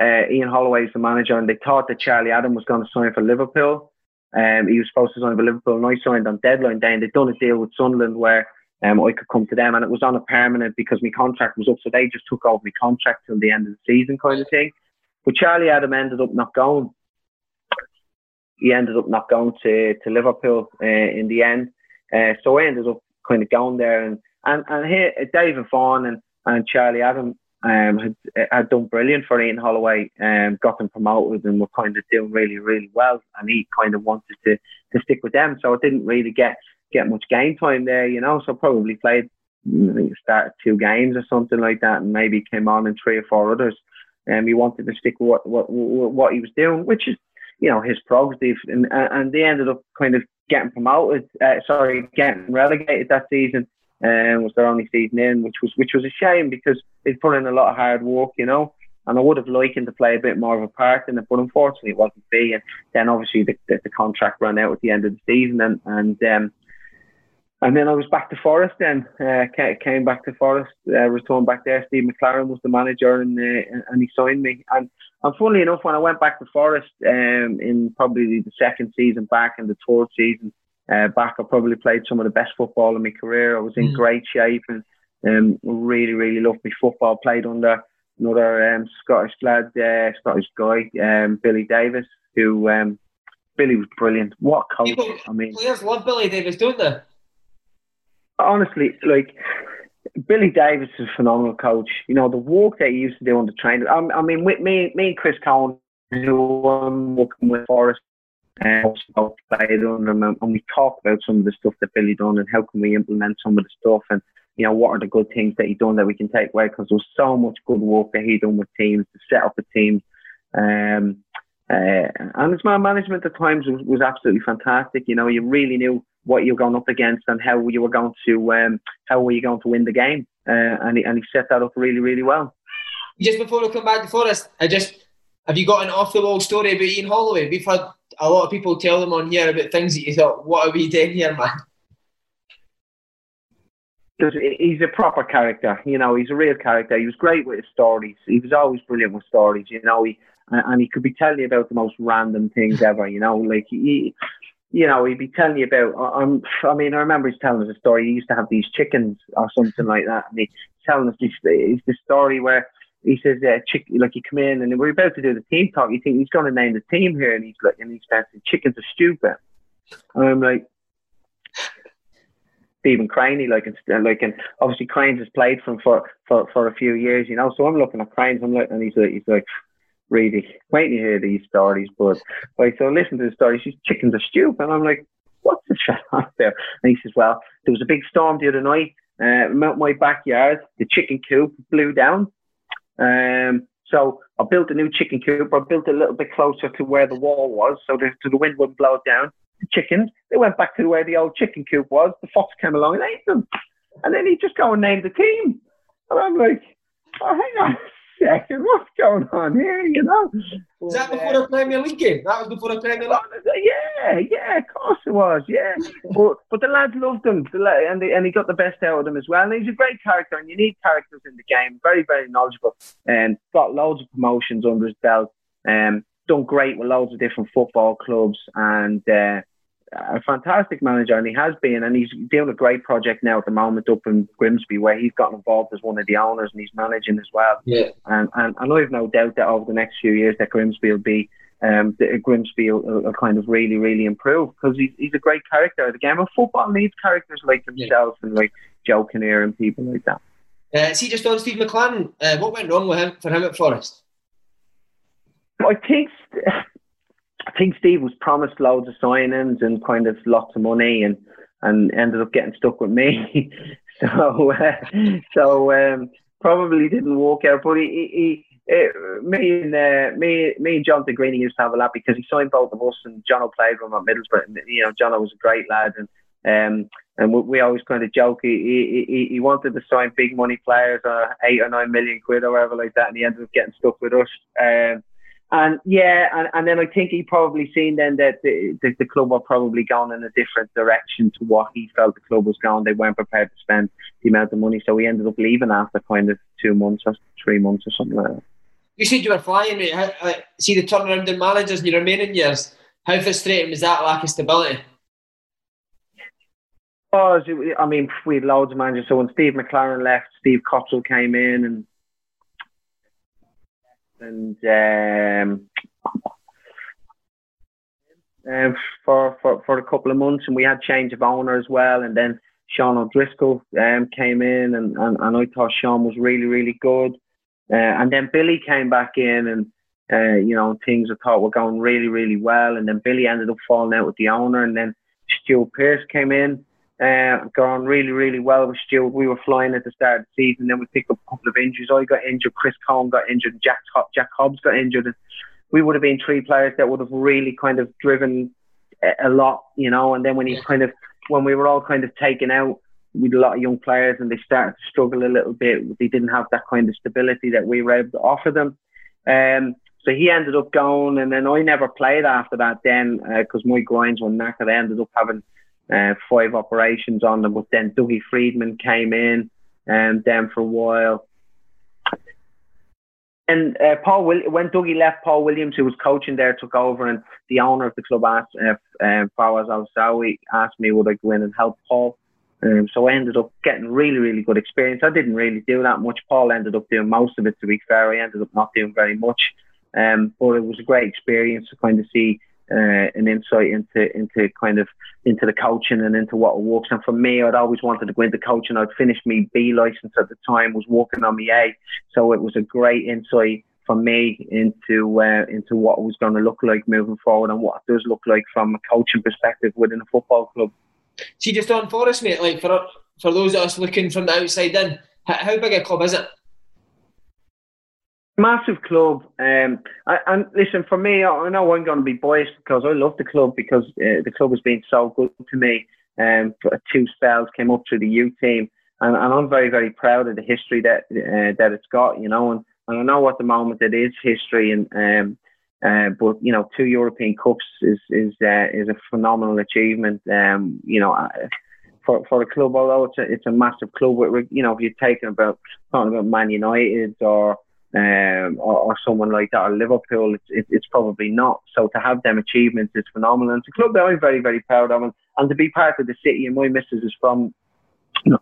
uh, Ian Holloway is the manager, and they thought that Charlie Adam was going to sign for Liverpool. Um, he was supposed to sign for Liverpool, and I signed on deadline day, and they'd done a deal with Sunderland where um, I could come to them, and it was on a permanent because my contract was up, so they just took over my contract till the end of the season, kind of thing. But Charlie Adam ended up not going. He ended up not going to, to Liverpool uh, in the end. Uh, so I ended up kind of going there. And, and, and here, David Vaughan and, and Charlie Adam um, had, had done brilliant for Ian Holloway, um, got them promoted and were kind of doing really, really well. And he kind of wanted to, to stick with them. So I didn't really get, get much game time there, you know, so probably played, I think started two games or something like that and maybe came on in three or four others. Um, he wanted to stick with what, what, what he was doing, which is, you know, his prerogative. And, and they ended up kind of getting promoted, uh, sorry, getting relegated that season. Um, was their only season in, which was which was a shame because they put in a lot of hard work, you know. And I would have liked him to play a bit more of a part in it, but unfortunately it wasn't be. And then obviously the, the, the contract ran out at the end of the season, and and um, and then I was back to Forest. Then uh, came back to Forest, uh, returned back there. Steve McClaren was the manager, and uh, and he signed me. And and funnily enough, when I went back to Forest um, in probably the second season back and the third season uh, back, I probably played some of the best football in my career. I was in mm. great shape and um, really really loved my football. Played under another um, Scottish lad, uh, Scottish guy, um, Billy Davies, who um, Billy was brilliant. What coach! People, I mean, players love Billy Davies, don't they? Honestly, like Billy Davies is a phenomenal coach. You know the work that he used to do on the train. I, I mean, with me, me and Chris Cohen, who I'm working with on them, and we talk about some of the stuff that Billy done and how can we implement some of the stuff and you know what are the good things that he done that we can take away because there was so much good work that he done with teams to set up a team. Um, uh, and his man management at times was, was absolutely fantastic. You know, you really knew what you're going up against and how you were going to um, how were you going to win the game. Uh, and he, and he set that up really really well. Just before we come back to Forest, I just have you got an off the wall story about Ian Holloway? We've had a lot of people tell them on here about things that you thought, what are we doing here, man? Because he's a proper character, you know. He's a real character. He was great with his stories. He was always brilliant with stories, you know. He and he could be telling you about the most random things ever, you know. Like he, you know, he'd be telling you about. Um, I mean, I remember he's telling us a story. He used to have these chickens or something like that, and he's telling us this. The story where he says, uh, chick, like he come in and we're about to do the team talk. You think he's going to name the team here, and he's like, and he's saying, chickens are stupid. And I'm like. Stephen Crainey, like and like, and obviously Cranes has played for for, for, for a few years, you know. So I'm looking at Cranes, I'm like, and he's like, he's like, really waiting to hear these stories. But like, so listen to the story. She's chickens are stupid. And I'm like, what's the shit out there? And he says, well, there was a big storm the other night. Uh, my backyard, the chicken coop blew down. Um, so I built a new chicken coop. I built a little bit closer to where the wall was, so the, so the wind wouldn't blow it down. The chickens, they went back to where the old chicken coop was. The fox came along and ate them. And then he just go and named the team. And I'm like, oh, hang on second, what's going on here? You know. Was that before the Premier League game? That was before the Premier League. Yeah, yeah, of course it was. Yeah, but but the lads loved him, and they, and he got the best out of them as well. And he's a great character, and you need characters in the game. Very very knowledgeable, and got loads of promotions under his belt. Um, done great with loads of different football clubs, and. Uh, a fantastic manager, and he has been, and he's doing a great project now at the moment up in Grimsby, where he's gotten involved as one of the owners, and he's managing as well. Yeah, and and, and I have no doubt that over the next few years that Grimsby will be. Um, the, Grimsby will, will, kind of really, really improve because he's, he's a great character. The game of football needs characters like himself yeah. and like Joe Kinnear and people like that. Uh, see, just on Steve McClaren, uh, what went wrong with him for him at Forest? I think I think Steve was promised loads of signings and kind of lots of money and and ended up getting stuck with me. so uh, so um, probably didn't walk out. But he, he, he me and uh, me me and John Greeny used to have a lot because he signed both of us and John played with him at Middlesbrough. And, you know, John was a great lad and Um, and we, we always kind of joke he, he, he wanted to sign big money players, uh, eight or nine million quid or whatever like that, and he ended up getting stuck with us. Um, and yeah, and, and then I think he probably seen then that the, the, the club were probably going in a different direction to what he felt the club was going. They weren't prepared to spend the amount of money, so he ended up leaving after kind of two months or three months or something like that. You said you were flying, mate. How, uh, see the turnaround in managers in your remaining years. How frustrating was that lack of stability? Was I mean, we had loads of managers. So when Steve McClaren left, Steve Cotterill came in, and and um, um, for, for for a couple of months, and we had change of owner as well, and then Sean O'Driscoll um, came in, and, and, and I thought Sean was really really good, uh, and then Billy came back in, and uh, you know things I thought were going really really well, and then Billy ended up falling out with the owner, and then Stuart Pearce came in, uh, gone really, really well with Stuart. We were flying at the start of the season, then we picked up a couple of injuries. I got injured, Chris Cohen got injured, Jack Jack Hobbs got injured. And we would have been three players that would have really kind of driven a lot, you know. And then when he kind of, when we were all kind of taken out, with a lot of young players and they started to struggle a little bit. They didn't have that kind of stability that we were able to offer them. Um, so he ended up going, and then I never played after that. Then because uh, my grinds were knackered, I ended up having uh, five operations on them. But then Dougie Freedman came in and um, then for a while. And uh, Paul, Will- when Dougie left, Paul Williams, who was coaching there, took over, and the owner of the club asked, uh, um, Fawaz Al-Hasawi, asked me would I go in and help Paul. Um, so I ended up getting really, really good experience. I didn't really do that much. Paul ended up doing most of it. To be fair, I ended up not doing very much. Um, but it was a great experience to kind of see uh, an insight into into kind of into the coaching and into what works. And for me, I'd always wanted to go into coaching. I'd finished my B license at the time, was working on my A, so it was a great insight for me into uh, into what was going to look like moving forward and what it does look like from a coaching perspective within a football club. See, just on Forest, mate. Like for for those of us looking from the outside in, how big a club is it? Massive club. Um, and listen, for me, I know I'm going to be biased because I love the club because uh, the club has been so good to me. Um, two spells came up through the U team, and, and I'm very, very proud of the history that uh, that it's got. You know, and, and I know at the moment it is history, and um, uh, but you know, two European Cups is is uh, is a phenomenal achievement. Um, you know. for, for a club, although it's a, it's a massive club, you know, if you're taking about talking about Man United or um, or, or, someone like that, or Liverpool, it's, it, it's probably not. So to have them achievements is phenomenal. And it's a club that I'm very, very proud of. And, and to be part of the city, and my missus is from, you know,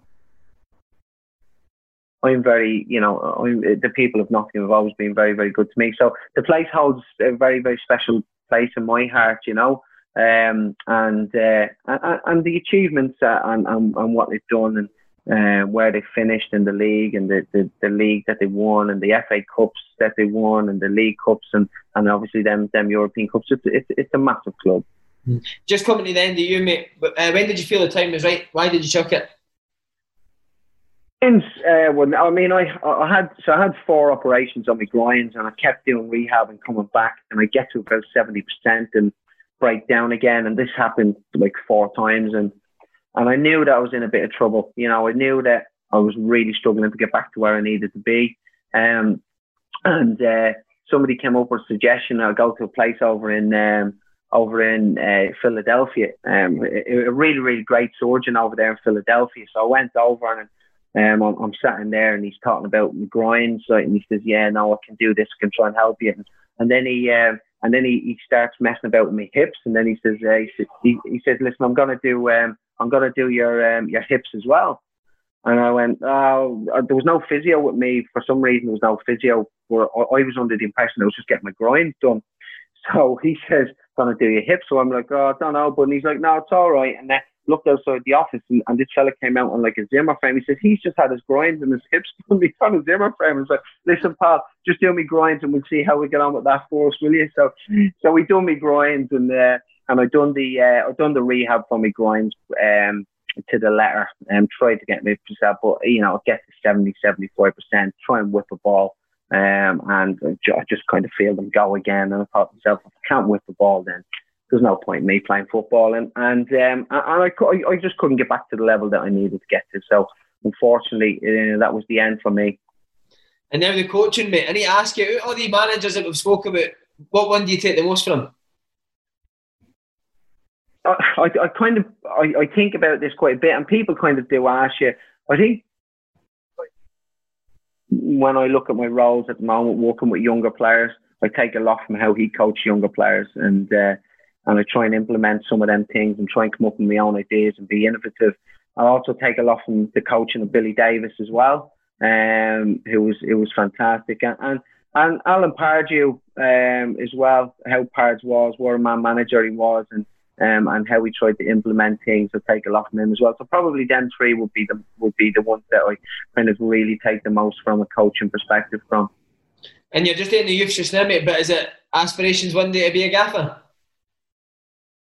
I'm very, you know, I'm, the people of Nottingham have always been very, very good to me. So the place holds a very, very special place in my heart, you know. Um, and, uh, and and the achievements uh, and, and, and what they've done and uh, where they finished in the league and the, the, the, league that they won and the FA Cups that they won and the League Cups and, and obviously them them European Cups. It's, it's, it's a massive club. Just coming to the end of you, mate. Uh, when did you feel the time was right? Why did you chuck it? Since uh, when I mean, I I had so I had four operations on my groins, and I kept doing rehab and coming back, and I get to about seventy percent and break down again, and this happened like four times, and and I knew that I was in a bit of trouble. You know, I knew that I was really struggling to get back to where I needed to be. Um, and uh, somebody came up with a suggestion. I'll go to a place over in um, over in uh, Philadelphia. Um, a, really, really great surgeon over there in Philadelphia. So I went over and um, I'm, I'm sitting there and he's talking about my groins. And he says, "Yeah, no, I can do this. I can try and help you." And, then he uh, and then he, he starts messing about with my hips. And then he says, uh, he, he, says, "Listen, I'm going to do." Um, I'm going to do your um, your hips as well. And I went, oh, there was no physio with me. For some reason, there was no physio. Where I was under the impression I was just getting my groins done. So he says, going to do your hips. So I'm like, oh, I don't know. But he's like, no, it's all right. And then looked outside the office and, and this fella came out on like a Zimmer frame. He says, he's just had his groins and his hips done. He's on a Zimmer frame. He's like, listen, pal, just do me groins and we'll see how we get on with that for us, will you? So, so we done me groins and, uh, and I done the uh, I done the rehab for my groins um, to the letter and um, tried to get myself, but you know, get to 70, 75 percent, try and whip a ball, um, and I just kind of feel them go again. And I thought to myself, if I can't whip the ball, then there's no point in me playing football. And and um, and I, I just couldn't get back to the level that I needed to get to. So unfortunately, uh, that was the end for me. And now the coaching, mate. I need to ask you, all the managers that we've spoken about, what one do you take the most from? I, I, kind of I, I think about this quite a bit, and people kind of do ask you. I think when I look at my roles at the moment, working with younger players, I take a lot from how he coached younger players, and uh, and I try and implement some of them things and try and come up with my own ideas and be innovative. I also take a lot from the coaching of Billy Davies as well, um, who was it was fantastic, and and, and Alan Pardew um, as well. How Pards was, what a man manager he was, and um, and how we tried to implement things. I take a lot from him as well. So probably them three would be the would be the ones that I kind of really take the most from a coaching perspective from. And you're just in the youth just now, mate, but is it aspirations one day to be a gaffer?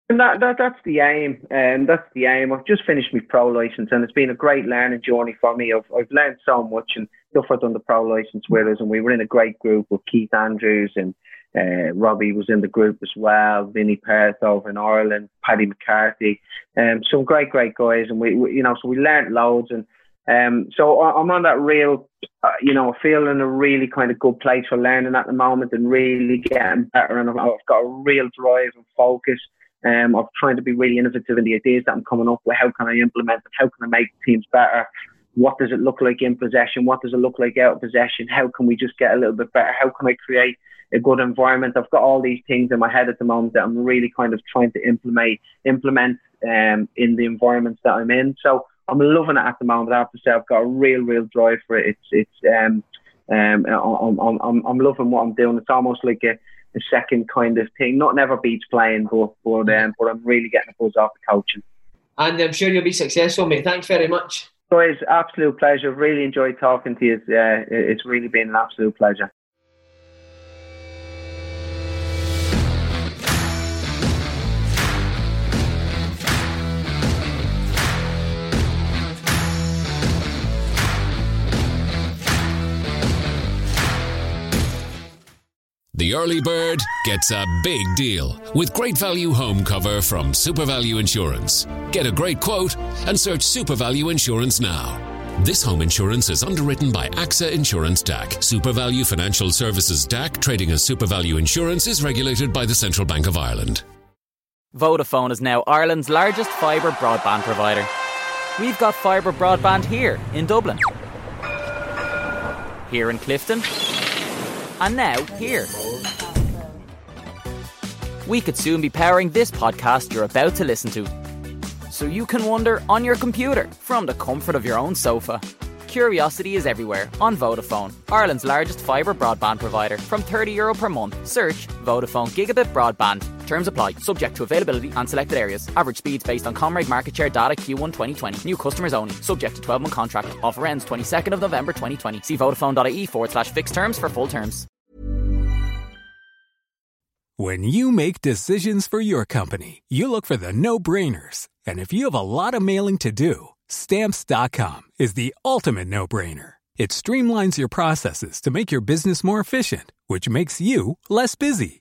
And that, that that's the aim, and um, that's the aim. I've just finished my pro license, and it's been a great learning journey for me. I've I've learned so much, and stuff I've done the pro license with us, and we were in a great group with Keith Andrews and uh, Robbie was in the group as well. Vinny Perth over in Ireland, Paddy McCarthy, um, some great, great guys, and we, we you know, so we learnt loads, and um, so I'm on that real, uh, you know, feeling a really kind of good place for learning at the moment, and really getting better, and I've, I've got a real drive and focus. Um, of trying to be really innovative in the ideas that I'm coming up with. How can I implement them? How can I make teams better? What does it look like in possession? What does it look like out of possession? How can we just get a little bit better? How can I create a good environment. I've got all these things in my head at the moment that I'm really kind of trying to implement implement um, in the environments that I'm in. So I'm loving it at the moment. I have to say I've got a real, real drive for it. It's it's um, um, I'm, I'm, I'm loving what I'm doing. It's almost like a, a second kind of thing. Not never beats playing, but but um, but I'm really getting a buzz off the coaching. And I'm sure you'll be successful, mate. Thanks very much. Guys, absolute pleasure. Really enjoyed talking to you. Uh, it's really been an absolute pleasure. The early bird gets a big deal with great value home cover from SuperValu Insurance. Get a great quote and search SuperValu Insurance now. This home insurance is underwritten by AXA Insurance DAC. SuperValu Financial Services DAC, trading as SuperValu Insurance, is regulated by the Central Bank of Ireland. Vodafone is now Ireland's largest fibre broadband provider. We've got fibre broadband here in Dublin, here in Clifton and now here. We could soon be powering this podcast you're about to listen to. So you can wonder on your computer from the comfort of your own sofa. Curiosity is everywhere on Vodafone, Ireland's largest fibre broadband provider. From €30 Euro per month, search Vodafone Gigabit Broadband. Terms apply, subject to availability and selected areas. Average speeds based on ComReg market share data Q1 2020. New customers only, subject to 12 month contract. Offer ends 22nd of November 2020. See Vodafone.ie forward slash fixed terms for full terms. When you make decisions for your company, you look for the no brainers. And if you have a lot of mailing to do, Stamps.com is the ultimate no brainer. It streamlines your processes to make your business more efficient, which makes you less busy.